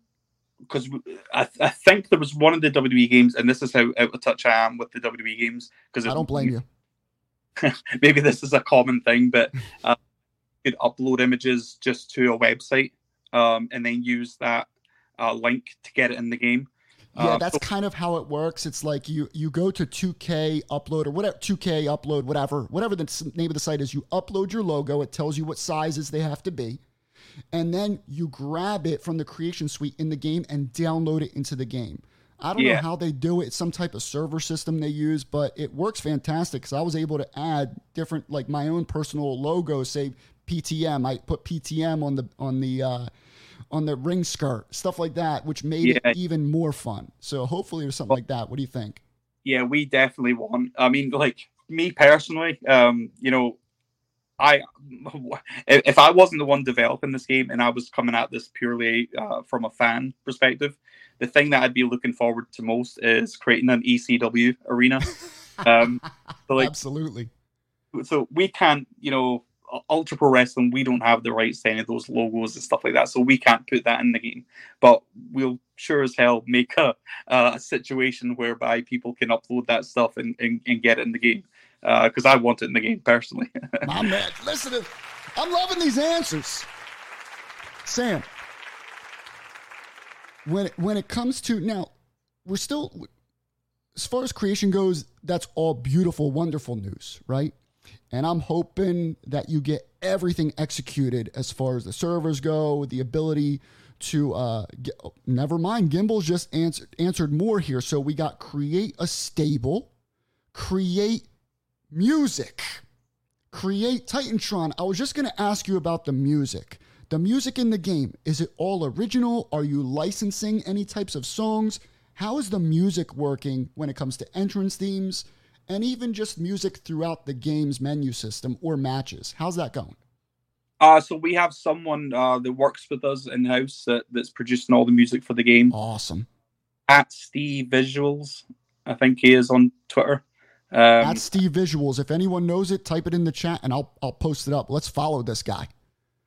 because I, I think there was one of the WWE games, and this is how out of touch I am with the WWE games. Because I don't blame you. maybe this is a common thing, but uh, could upload images just to a website, um, and then use that uh, link to get it in the game. Yeah, uh, that's so- kind of how it works. It's like you you go to 2K upload or whatever 2K upload whatever whatever the name of the site is. You upload your logo. It tells you what sizes they have to be, and then you grab it from the creation suite in the game and download it into the game. I don't yeah. know how they do it. It's some type of server system they use, but it works fantastic because I was able to add different like my own personal logo. Say PTM. I put PTM on the on the uh, on the ring skirt, stuff like that, which made yeah. it even more fun. So hopefully there's something like that. What do you think? Yeah, we definitely want. I mean, like me personally, um, you know, I if I wasn't the one developing this game and I was coming at this purely uh, from a fan perspective, the thing that I'd be looking forward to most is creating an ECW arena. Um, so like, Absolutely. So we can't, you know, Ultra Pro Wrestling, we don't have the rights to any of those logos and stuff like that, so we can't put that in the game. But we'll sure as hell make a, uh, a situation whereby people can upload that stuff and, and, and get it in the game. Because uh, I want it in the game personally. My man, listen, I'm loving these answers. Sam, when it, when it comes to now, we're still as far as creation goes. That's all beautiful, wonderful news, right? And I'm hoping that you get everything executed as far as the servers go, the ability to uh, get, oh, never mind. Gimbal just answered answered more here. So we got create a stable, create music, create Titantron. I was just gonna ask you about the music. The music in the game is it all original? Are you licensing any types of songs? How is the music working when it comes to entrance themes? And even just music throughout the game's menu system or matches. How's that going? Uh, so we have someone uh, that works with us in house that, that's producing all the music for the game. Awesome. At Steve Visuals, I think he is on Twitter. Um, At Steve Visuals. If anyone knows it, type it in the chat and I'll I'll post it up. Let's follow this guy.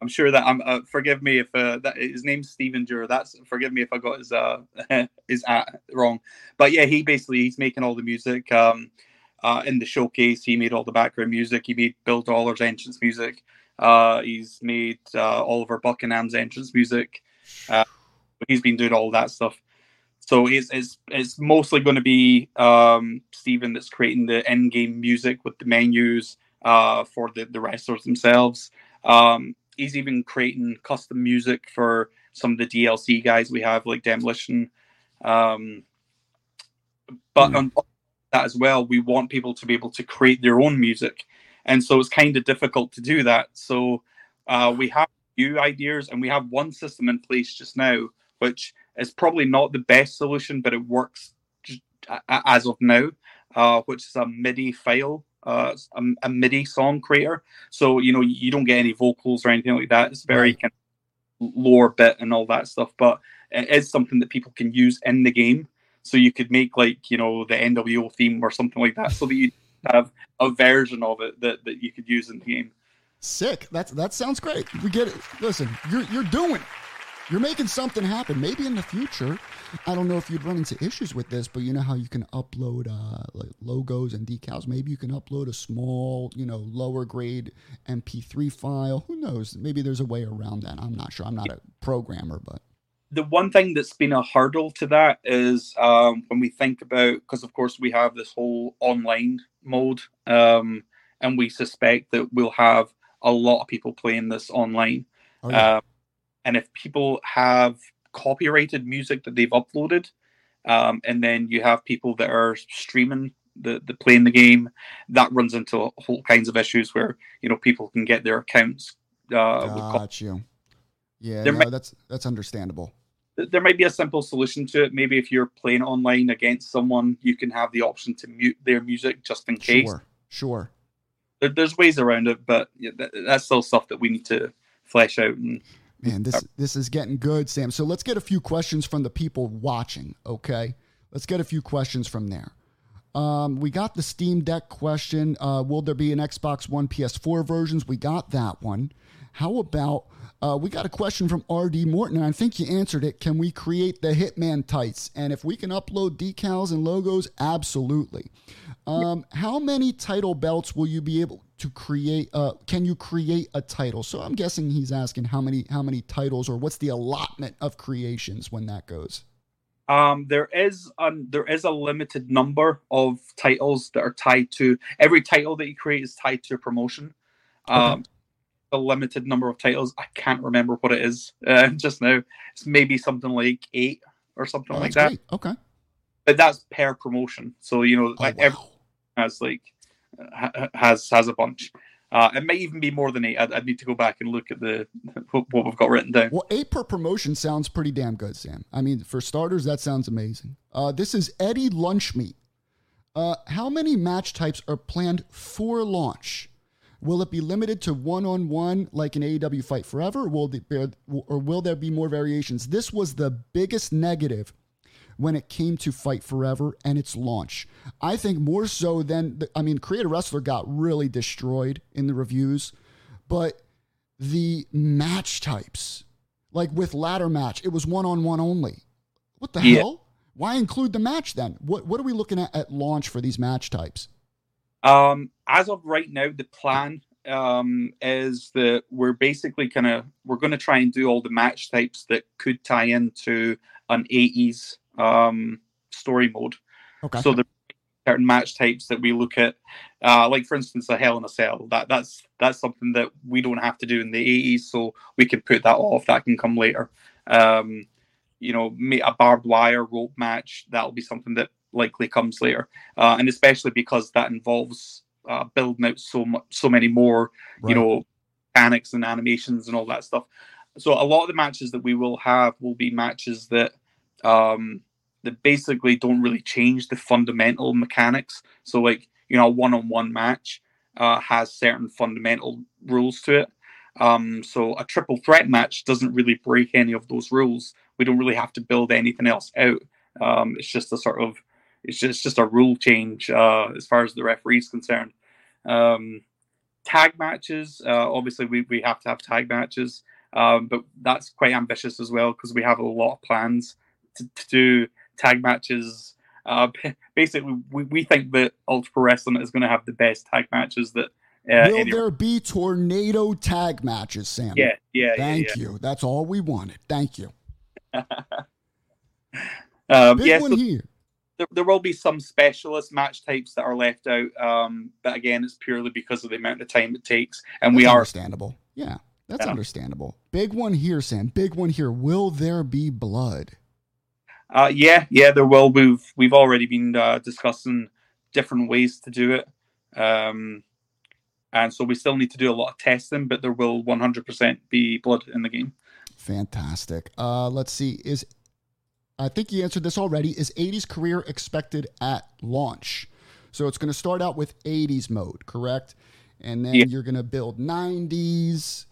I'm sure that I'm. Uh, forgive me if uh, that his name's Steven Dura. That's forgive me if I got his uh his at wrong. But yeah, he basically he's making all the music. Um, uh, in the showcase, he made all the background music. He made Bill Dollar's entrance music. Uh, he's made uh, Oliver Buckingham's entrance music. Uh, he's been doing all that stuff. So it's it's, it's mostly going to be um, Stephen that's creating the end game music with the menus uh, for the, the wrestlers themselves. Um, he's even creating custom music for some of the DLC guys we have, like Demolition. Um, but mm. on that as well. We want people to be able to create their own music, and so it's kind of difficult to do that. So uh, we have few ideas, and we have one system in place just now, which is probably not the best solution, but it works as of now, uh, which is a MIDI file. Uh, a, a, MIDI song creator, so you know you don't get any vocals or anything like that. It's very kind of lower bit and all that stuff, but it is something that people can use in the game so you could make like you know the NWO theme or something like that, so that you have a version of it that, that you could use in the game. Sick. That's that sounds great. We get it. Listen, you're you're doing. You're making something happen. Maybe in the future, I don't know if you'd run into issues with this, but you know how you can upload uh, like logos and decals. Maybe you can upload a small, you know, lower grade MP3 file. Who knows? Maybe there's a way around that. I'm not sure. I'm not a programmer, but the one thing that's been a hurdle to that is um, when we think about because of course we have this whole online mode um, and we suspect that we'll have a lot of people playing this online oh, yeah. um, and if people have copyrighted music that they've uploaded um, and then you have people that are streaming the, the playing the game that runs into all kinds of issues where you know people can get their accounts uh, Got you. Yeah, no, might, that's that's understandable there might be a simple solution to it. Maybe if you're playing online against someone, you can have the option to mute their music just in case. Sure, sure. There, there's ways around it, but yeah, that, that's still stuff that we need to flesh out. And man, this this is getting good, Sam. So let's get a few questions from the people watching. Okay, Let's get a few questions from there. Um, we got the Steam Deck question. Uh, will there be an Xbox One PS4 versions? We got that one. How about uh, we got a question from RD Morton, and I think you answered it. Can we create the Hitman tights? And if we can upload decals and logos, absolutely. Um, how many title belts will you be able to create? Uh, can you create a title? So I'm guessing he's asking how many how many titles or what's the allotment of creations when that goes. Um, there is a there is a limited number of titles that are tied to every title that you create is tied to a promotion. Um, okay. A limited number of titles. I can't remember what it is uh, just now. It's maybe something like eight or something oh, like that. Great. Okay, but that's per promotion. So you know, oh, like wow. every has like has has a bunch. Uh, it may even be more than eight. I'd, I'd, need to go back and look at the what we've got written down. Well, eight per promotion sounds pretty damn good, Sam. I mean, for starters, that sounds amazing. Uh, this is Eddie Lunchmeat. Uh, how many match types are planned for launch? Will it be limited to one-on-one like an AEW Fight Forever, or will, there, or will there be more variations? This was the biggest negative when it came to Fight Forever and its launch. I think more so than, the, I mean, Creator Wrestler got really destroyed in the reviews, but the match types, like with ladder match, it was one on one only. What the yeah. hell? Why include the match then? What what are we looking at at launch for these match types? Um, as of right now, the plan um, is that we're basically kind of we're going to try and do all the match types that could tie into an 80s um, story mode. Okay. So the certain match types that we look at, uh, like for instance, a Hell in a Cell. That that's that's something that we don't have to do in the 80s, so we can put that off. That can come later. Um, you know, a barbed wire rope match that'll be something that likely comes later, uh, and especially because that involves uh, building out so much, so many more, right. you know, mechanics and animations and all that stuff. So a lot of the matches that we will have will be matches that um, that basically don't really change the fundamental mechanics. So, like, you know, a one on one match uh, has certain fundamental rules to it. Um, so, a triple threat match doesn't really break any of those rules. We don't really have to build anything else out. Um, it's just a sort of it's just, it's just a rule change uh, as far as the referee is concerned. Um, tag matches, uh, obviously, we, we have to have tag matches, um, but that's quite ambitious as well because we have a lot of plans to, to do tag matches. Uh, basically, we, we think that Ultra Pro Wrestling is going to have the best tag matches that. Uh, Will there be tornado tag matches, Sam? Yeah, yeah. Thank yeah, yeah. you. That's all we wanted. Thank you. um, Big yeah, one so here. There, there, will be some specialist match types that are left out, um, but again, it's purely because of the amount of time it takes, and that's we are understandable. Yeah, that's understandable. Big one here, Sam. Big one here. Will there be blood? Uh, yeah, yeah, there will. We've we've already been uh, discussing different ways to do it, um, and so we still need to do a lot of testing. But there will 100% be blood in the game. Fantastic. Uh, let's see. Is I think you answered this already. Is 80s career expected at launch? So it's going to start out with 80s mode, correct? And then yeah. you're going to build 90s,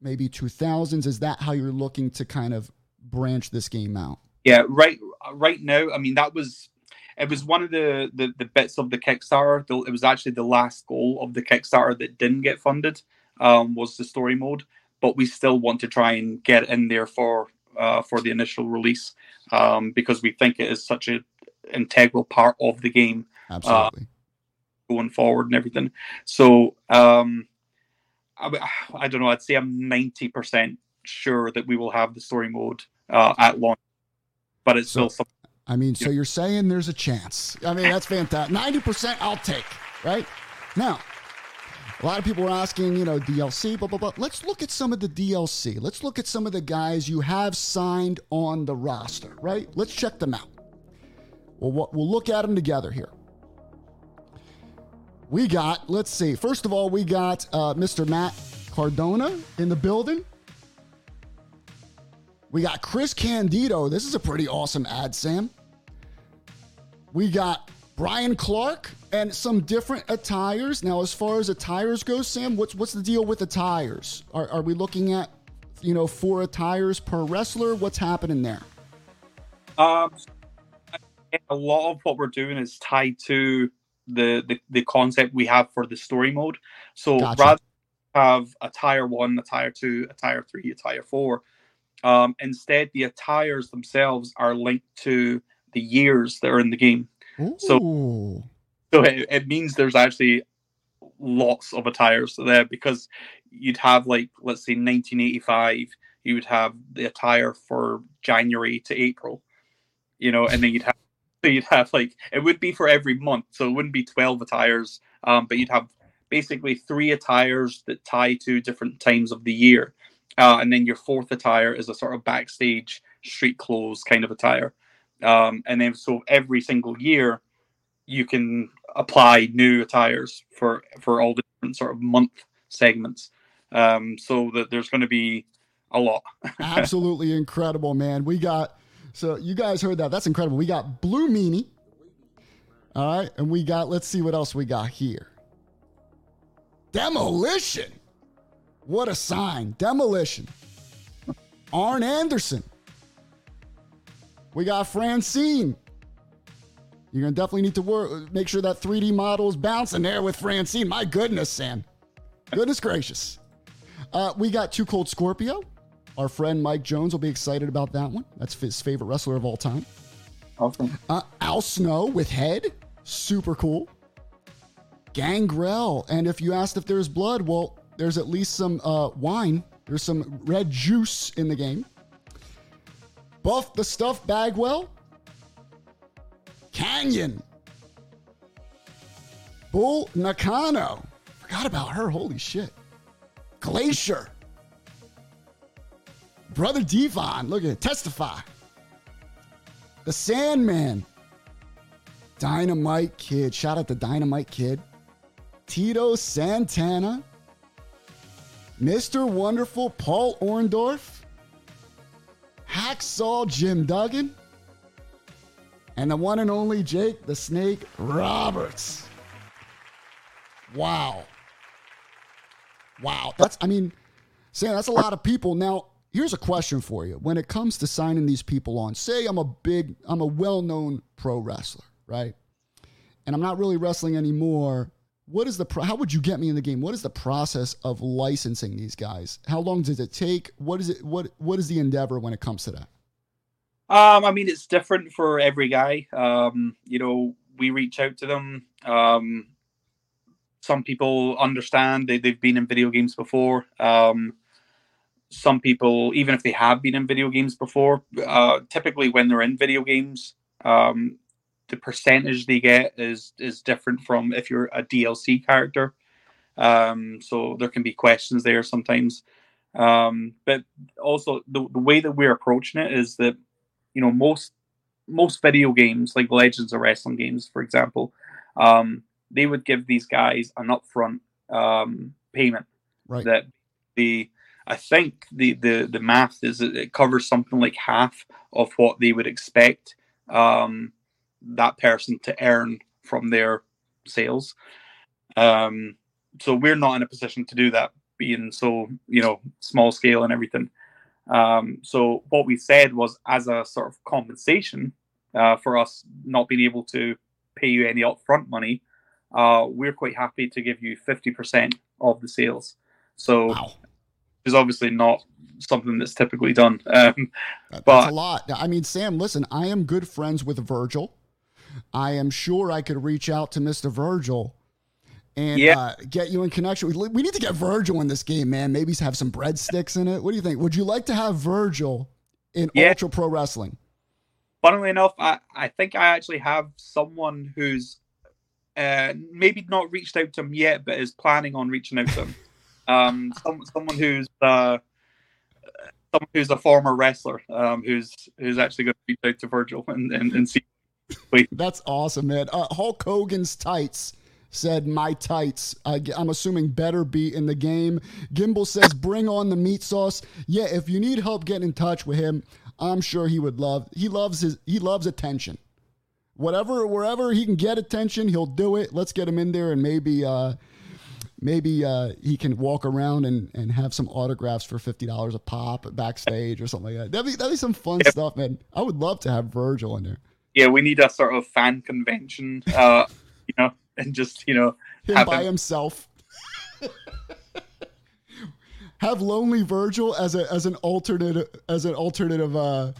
maybe 2000s. Is that how you're looking to kind of branch this game out? Yeah, right. Right now, I mean, that was it was one of the, the, the bits of the Kickstarter. It was actually the last goal of the Kickstarter that didn't get funded. Um, was the story mode, but we still want to try and get in there for uh, for the initial release um, because we think it is such an integral part of the game. Uh, Absolutely. Uh, going forward and everything. So um, I, I don't know. I'd say I'm ninety percent sure that we will have the story mode uh, at launch but it's so, still. I mean, so you're saying there's a chance. I mean, that's fantastic. Ninety percent, I'll take. Right now, a lot of people are asking, you know, DLC, blah blah blah. Let's look at some of the DLC. Let's look at some of the guys you have signed on the roster. Right? Let's check them out. Well, we'll look at them together here. We got, let's see. First of all, we got uh, Mr. Matt Cardona in the building. We got Chris Candido. This is a pretty awesome ad, Sam. We got Brian Clark and some different attires. Now, as far as attires go, Sam, what's what's the deal with attires? Are, are we looking at, you know, four attires per wrestler? What's happening there? Um, a lot of what we're doing is tied to the the, the concept we have for the story mode. So Gotcha. rather than have a tire one, a tire two, a tire three, a tire four, um, instead the attires themselves are linked to the years that are in the game. So- Ooh. So it, it means there's actually lots of attires there because you'd have like let's say 1985, you would have the attire for January to April, you know, and then you'd have so you'd have like it would be for every month, so it wouldn't be 12 attires, um, but you'd have basically three attires that tie to different times of the year, uh, and then your fourth attire is a sort of backstage street clothes kind of attire, um, and then so every single year you can apply new attires for for all the different sort of month segments. Um, so that there's going to be a lot. Absolutely incredible, man. We got so you guys heard that. That's incredible. We got Blue Meanie. All right, and we got let's see what else we got here. Demolition. What a sign. Demolition. Arn Anderson. We got Francine. You're gonna definitely need to work, make sure that 3D model is bouncing there with Francine. My goodness, Sam. Goodness gracious. Uh, we got Too Cold Scorpio. Our friend Mike Jones will be excited about that one. That's his favorite wrestler of all time. Awesome. Uh, Al Snow with head, super cool. Gangrel, and if you asked if there's blood, well, there's at least some uh, wine. There's some red juice in the game. Buff the stuff Bagwell. Kanyon. Bull Nakano. Forgot about her. Holy shit. Glacier. Brother Devon. Look at it. Testify. The Sandman. Dynamite Kid. Shout out to Dynamite Kid. Tito Santana. Mr. Wonderful Paul Orndorff. Hacksaw Jim Duggan. And the one and only Jake the Snake Roberts. Wow. Wow. That's, I mean, Sam, that's a lot of people. Now, here's a question for you. When it comes to signing these people on, say I'm a big, I'm a well known pro wrestler, right? And I'm not really wrestling anymore. What is the, pro- how would you get me in the game? What is the process of licensing these guys? How long does it take? What is it, what, what is the endeavor when it comes to that? Um, I mean, it's different for every guy. Um, you know, we reach out to them. Um, some people understand they, they've been in video games before. Um, some people, even if they have been in video games before, uh, typically when they're in video games, um, the percentage they get is is different from if you're a DLC character. Um, so there can be questions there sometimes. Um, but also the, the way that we're approaching it is that you know most most video games like Legends of Wrestling games, for example, um, they would give these guys an upfront um, payment Right. that the I think the the the math is that it covers something like half of what they would expect um, that person to earn from their sales. Um, so we're not in a position to do that, being so you know small scale and everything. Um, so what we said was, as a sort of compensation uh, for us not being able to pay you any upfront money, uh, we're quite happy to give you fifty percent of the sales. So Wow. is obviously not something that's typically done. Um, That- But- That's a lot. I mean, Sam, listen, I am good friends with Virgil. I am sure I could reach out to Mr. Virgil and Yeah. uh, get you in connection. We, we need to get Virgil in this game, man. Maybe have some breadsticks in it. What do you think? Would you like to have Virgil in Yeah. Ultra Pro Wrestling? funnily enough, I, I think I actually have someone who's uh, maybe not reached out to him yet, but is planning on reaching out to him. um, some, someone who's uh, someone who's a former wrestler, um, who's who's actually going to reach out to Virgil and, and, and see. That's awesome, man. Uh, Hulk Hogan's tights said, "My tights." I, am assuming better be in the game. Gimbal says, "Bring on the meat sauce." Yeah, if you need help getting in touch with him, I'm sure he would love. He loves his. He loves attention. Whatever, wherever he can get attention, he'll do it. Let's get him in there, and maybe, uh, maybe uh, he can walk around and, and have some autographs for fifty dollars a pop backstage or something like that. That'd be that'd be some fun stuff, man. I would love to have Virgil in there. Yeah, we need a sort of fan convention, uh, you know, and just you know, him have by him- himself. Have Lonely Virgil as a as an alternate as an alternative uh,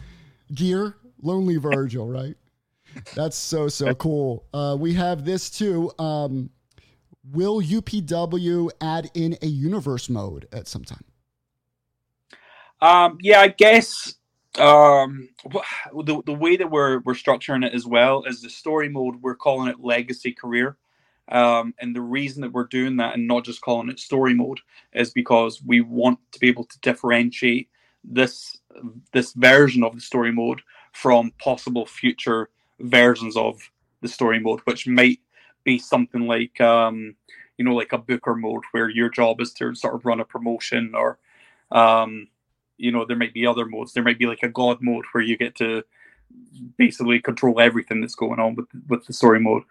gear. Lonely Virgil, right? That's so so cool. Uh, we have this too. Um, will UPW add in a universe mode at some time? Um, yeah, I guess um, the the way that we're we're structuring it as well is the story mode. We're calling it Legacy Career, um, and the reason that we're doing that and not just calling it story mode is because we want to be able to differentiate this this version of the story mode from possible future versions of the story mode, which might be something like um, you know like a Booker mode where your job is to sort of run a promotion or um, you know there might be other modes there might be like a god mode where you get to basically control everything that's going on with with the story mode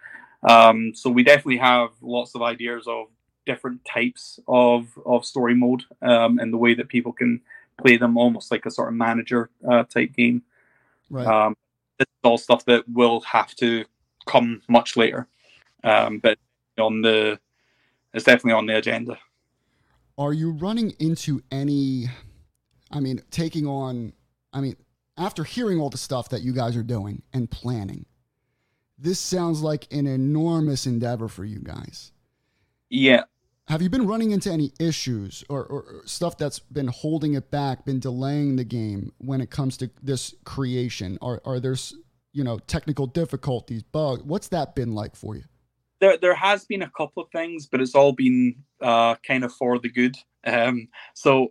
um so we definitely have lots of ideas of different types of of story mode um and the way that people can play them almost like a sort of manager uh, type game Right. um this is all stuff that will have to come much later um but on the it's definitely on the agenda Are you running into any? I mean, taking on. I mean, after hearing all the stuff that you guys are doing and planning, this sounds like an enormous endeavor for you guys. yeah Have you been running into any issues or, or stuff that's been holding it back, been delaying the game when it comes to this creation? Are are there you know technical difficulties, bugs? What's that been like for you? there there has been a couple of things, but it's all been uh, kind of for the good. Um, so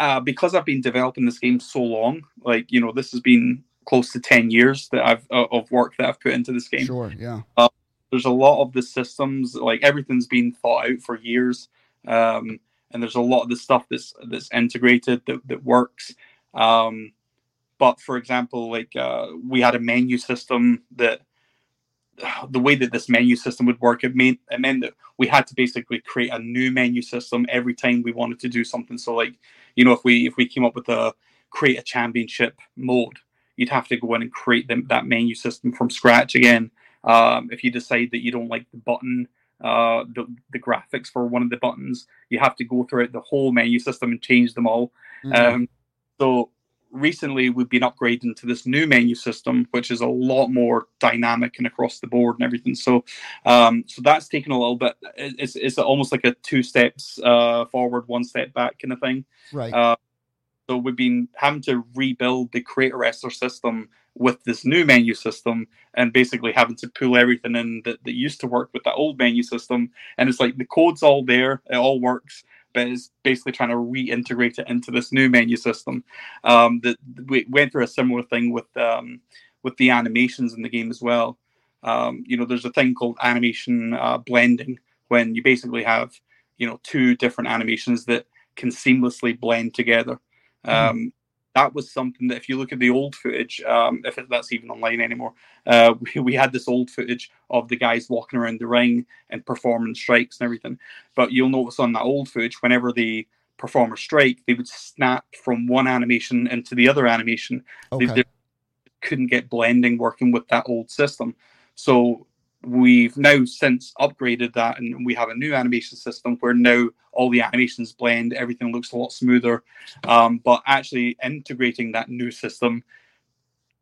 uh, because I've been developing this game so long, like you know, this has been close to ten years that I've uh, of work that I've put into this game. Sure, yeah, There's a lot of the systems, like everything's been thought out for years, um, and there's a lot of the stuff that's that's integrated that that works. Um, but for example, like uh, we had a menu system that the way that this menu system would work, it meant it meant that we had to basically create a new menu system every time we wanted to do something. So, like, you know, if we if we came up with a create a championship mode, you'd have to go in and create them, that menu system from scratch again. Um, if you decide that you don't like the button, uh, the the graphics for one of the buttons, you have to go throughout the whole menu system and change them all. Mhm. Um, so recently we've been upgrading to this new menu system, which is a lot more dynamic and across the board and everything. So, um, so that's taken a little bit. It's it's almost like a two steps uh, forward, one step back kind of thing. right. Uh, so we've been having to rebuild the creator wrestler system with this new menu system and basically having to pull everything in that, that used to work with the old menu system. And it's like the code's all there, it all works, but it's basically trying to reintegrate it into this new menu system. Um, that we went through a similar thing with um, with the animations in the game as well. Um, you know, there's a thing called animation uh, blending when you basically have you know two different animations that can seamlessly blend together. Um, That was something that, if you look at the old footage, um, if it, that's even online anymore, uh, we, we had this old footage of the guys walking around the ring and performing strikes and everything. But you'll notice on that old footage, whenever they perform a strike, they would snap from one animation into the other animation. They, Okay. they couldn't get blending working with that old system. So we've now since upgraded that and we have a new animation system where now all the animations blend everything looks a lot smoother. Um, but actually integrating that new system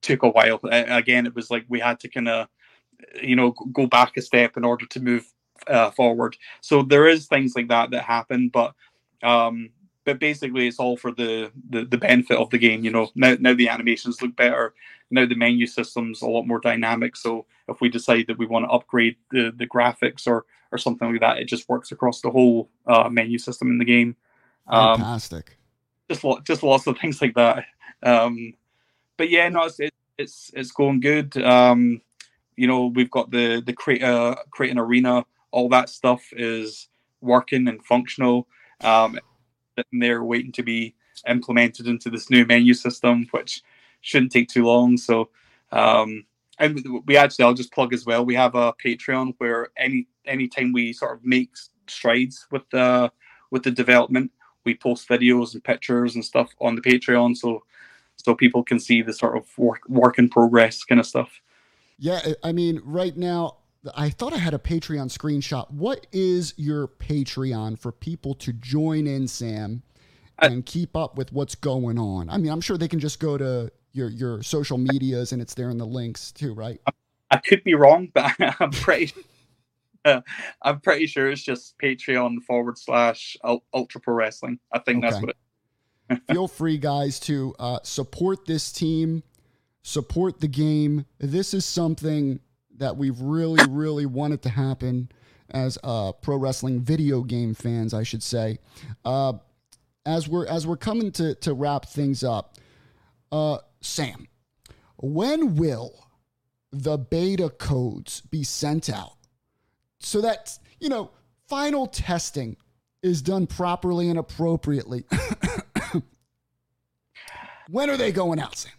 took a while. Again it was like we had to kind of you know go back a step in order to move uh, forward. So there is things like that that happen but um but basically it's all for the, the the benefit of the game you know. Now, now the animations look better now the menu system's a lot more dynamic so if we decide that we want to upgrade the the graphics or or something like that it just works across the whole uh, menu system in the game. Um, Fantastic. just just lots of things like that. Um but yeah no it's it, it's it's going good. Um you know we've got the the create uh create an arena. All that stuff is working and functional. Um sitting there waiting to be implemented into this new menu system which shouldn't take too long. So um and we actually i'll just plug as well we have a patreon where any anytime we sort of make strides with the with the development we post videos and pictures and stuff on the patreon so so people can see the sort of work work in progress kind of stuff. Yeah, I mean, right now, I thought I had a Patreon screenshot. What is your Patreon for people to join in, Sam, and keep up with what's going on? I mean, I'm sure they can just go to your your social medias and it's there in the links too, right? I could be wrong, but I'm pretty. Uh, I'm pretty sure it's just Patreon forward slash Ultra Pro Wrestling. I think okay. that's what it. Feel free, guys, to uh, support this team, support the game. This is something that we've really, really wanted to happen as uh, pro wrestling video game fans, I should say. Uh, as we're as we're coming to to wrap things up, uh, Sam, when will the beta codes be sent out so that, you know, final testing is done properly and appropriately? when are they going out, Sam?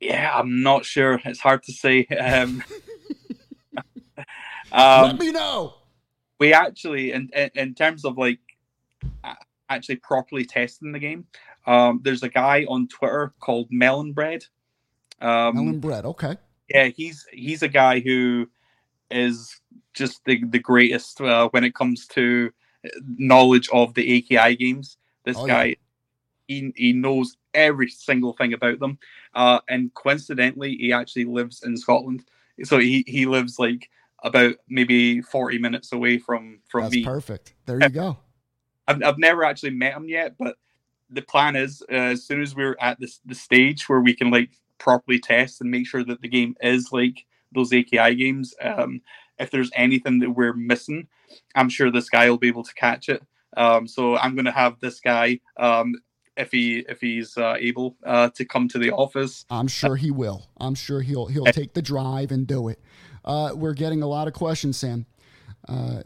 Yeah, I'm not sure. It's hard to say. Um, um, Let me know. We actually, in, in, in terms of like actually properly testing the game, um, there's a guy on Twitter called Melon Bread. Um, Melon Bread, okay. Yeah, he's he's a guy who is just the the greatest uh, when it comes to knowledge of the AKI games. This oh, guy, yeah. he he knows every single thing about them. Uh, and coincidentally, he actually lives in Scotland. So he he lives like about maybe 40 minutes away from from That's me. Perfect. There you go. I've, I've never actually met him yet, but the plan is uh, as soon as we're at this the stage where we can like properly test and make sure that the game is like those AKI games. Um, if there's anything that we're missing, I'm sure this guy will be able to catch it. Um, so I'm going to have this guy, um, if he if he's uh, able uh, to come to the office. I'm sure he will. I'm sure he'll he'll take the drive and do it. Uh, we're getting a lot of questions, Sam. Uh,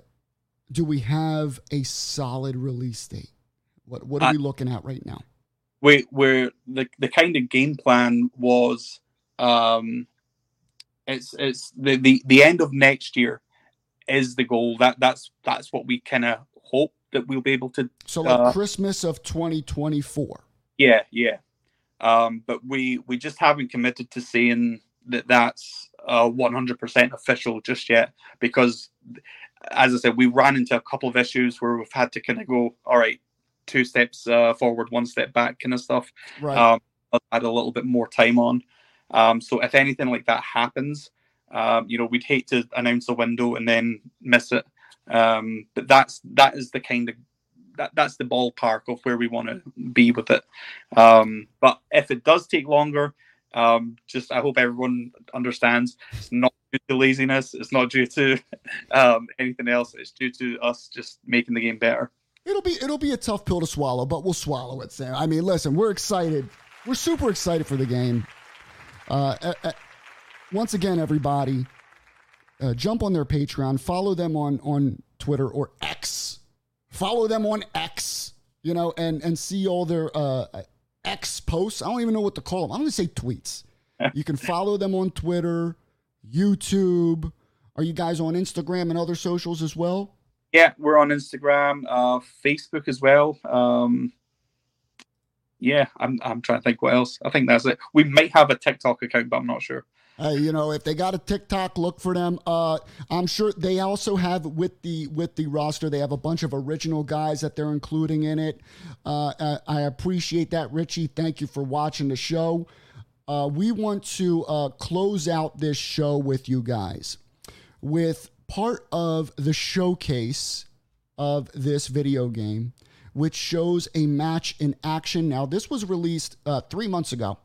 do we have a solid release date? What what are we looking at right now? We we're the the kind of game plan was um it's it's the, the the end of next year is the goal. That that's that's what we kind of hope that we'll be able to. So like uh, Christmas of 2024. Yeah, yeah. Um, but we we just haven't committed to saying that that's uh 100% official just yet because as I said, we ran into a couple of issues where we've had to kind of go, all right, two steps uh, forward, one step back, kind of stuff. Right. Um, add a little bit more time on. Um, so if anything like that happens, um, you know, we'd hate to announce a window and then miss it. Um, but that's that is the kind of that that's the ballpark of where we want to be with it. Um, but if it does take longer, um, just I hope everyone understands it's not due to laziness, it's not due to um, anything else. It's due to us just making the game better. It'll be it'll be a tough pill to swallow, but we'll swallow it, Sam. I mean, listen, we're excited. We're super excited for the game. Uh, uh, once again, everybody, uh, jump on their Patreon, follow them on on Twitter or X, follow them on X, you know, and and see all their uh, X posts. I don't even know what to call them. I'm going to say tweets. you can follow them on Twitter, YouTube. Are you guys on Instagram and other socials as well? Yeah, we're on Instagram, uh, Facebook as well. Um, yeah, I'm I'm trying to think what else. I think that's it. We might have a TikTok account, but I'm not sure. Uh, you know, if they got a TikTok, look for them. Uh, I'm sure they also have with the with the roster. They have a bunch of original guys that they're including in it. Uh, I appreciate that, Richie. Thank you for watching the show. Uh, we want to uh, close out this show with you guys with part of the showcase of this video game, which shows a match in action. Now, this was released uh, three months ago.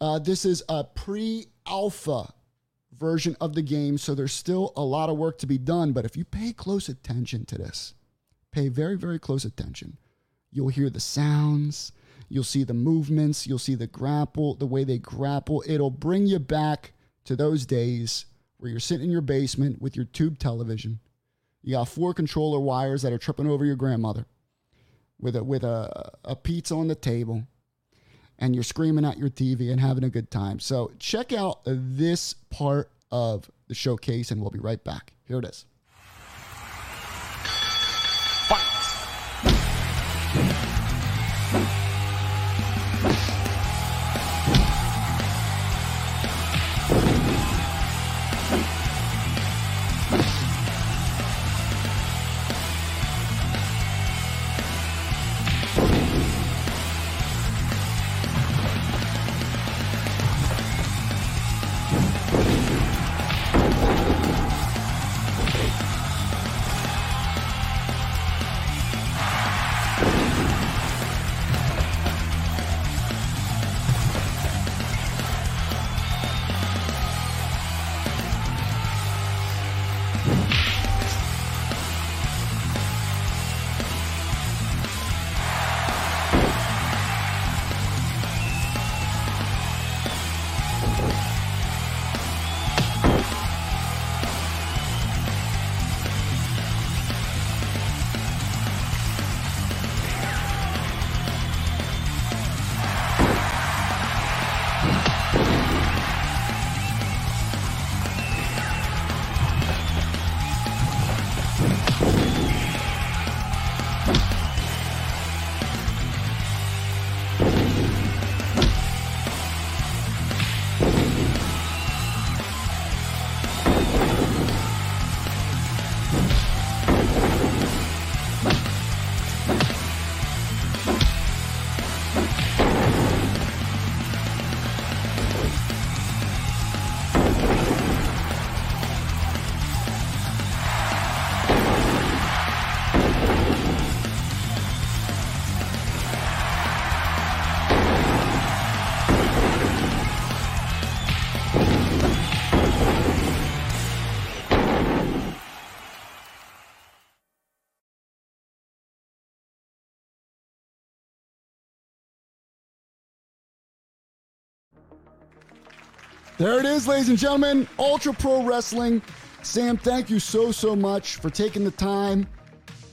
Uh, this is a pre alpha version of the game, so there's still a lot of work to be done. But if you pay close attention to this, pay very, very close attention, you'll hear the sounds, you'll see the movements, you'll see the grapple, the way they grapple. It'll bring you back to those days where you're sitting in your basement with your tube television. You got four controller wires that are tripping over your grandmother with a with a, a pizza on the table and you're screaming at your TV and having a good time. So check out this part of the showcase and we'll be right back. Here it is. There it is, ladies and gentlemen. Ultra Pro Wrestling. Sam, thank you so, so much for taking the time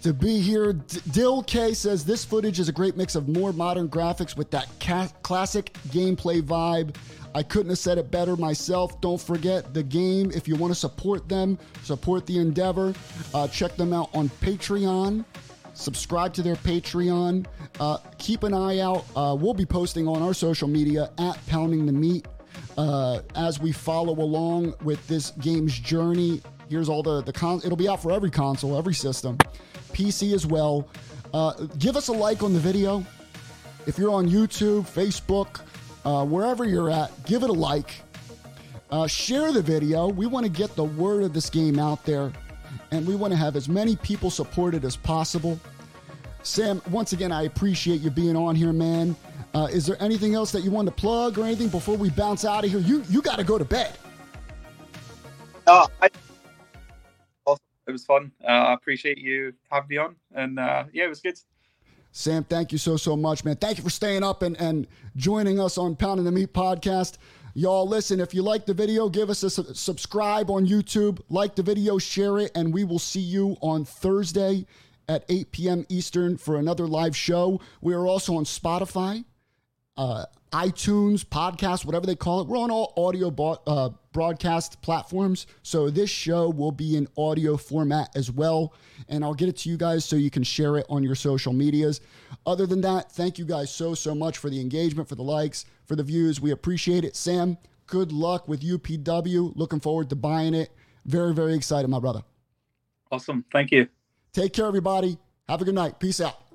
to be here. D- Dill K says this footage is a great mix of more modern graphics with that ca- classic gameplay vibe. I couldn't have said it better myself. Don't forget the game. If you want to support them, support the endeavor, uh, check them out on Patreon. Subscribe to their Patreon. Uh, keep an eye out. Uh, we'll be posting on our social media at Pounding the Meat uh, as we follow along with this game's journey. Here's all the the con. It'll be out for every console, every system, PC as well. Uh, give us a like on the video. If you're on YouTube, Facebook, uh, wherever you're at, give it a like. Uh, share the video. We want to get the word of this game out there, and we want to have as many people supported as possible. Sam, once again, I appreciate you being on here, man. Uh, is there anything else that you want to plug or anything before we bounce out of here? You you got to go to bed. Uh, I, it was fun. Uh, I appreciate you having me on, and uh, yeah, it was good. Sam, thank you so so much, man. Thank you for staying up and and joining us on Pounding the Meat podcast. Y'all, listen, if you like the video, give us a su- subscribe on YouTube, like the video, share it, and we will see you on Thursday at 8 p.m. Eastern for another live show. We are also on Spotify, uh, iTunes, podcast, whatever they call it. We're on all audio bo- uh, broadcast platforms. So this show will be in audio format as well. And I'll get it to you guys so you can share it on your social medias. Other than that, thank you guys so, so much for the engagement, for the likes, for the views. We appreciate it. Sam, good luck with UPW. Looking forward to buying it. Very, very excited, my brother. Awesome. Thank you. Take care, everybody. Have a good night. Peace out.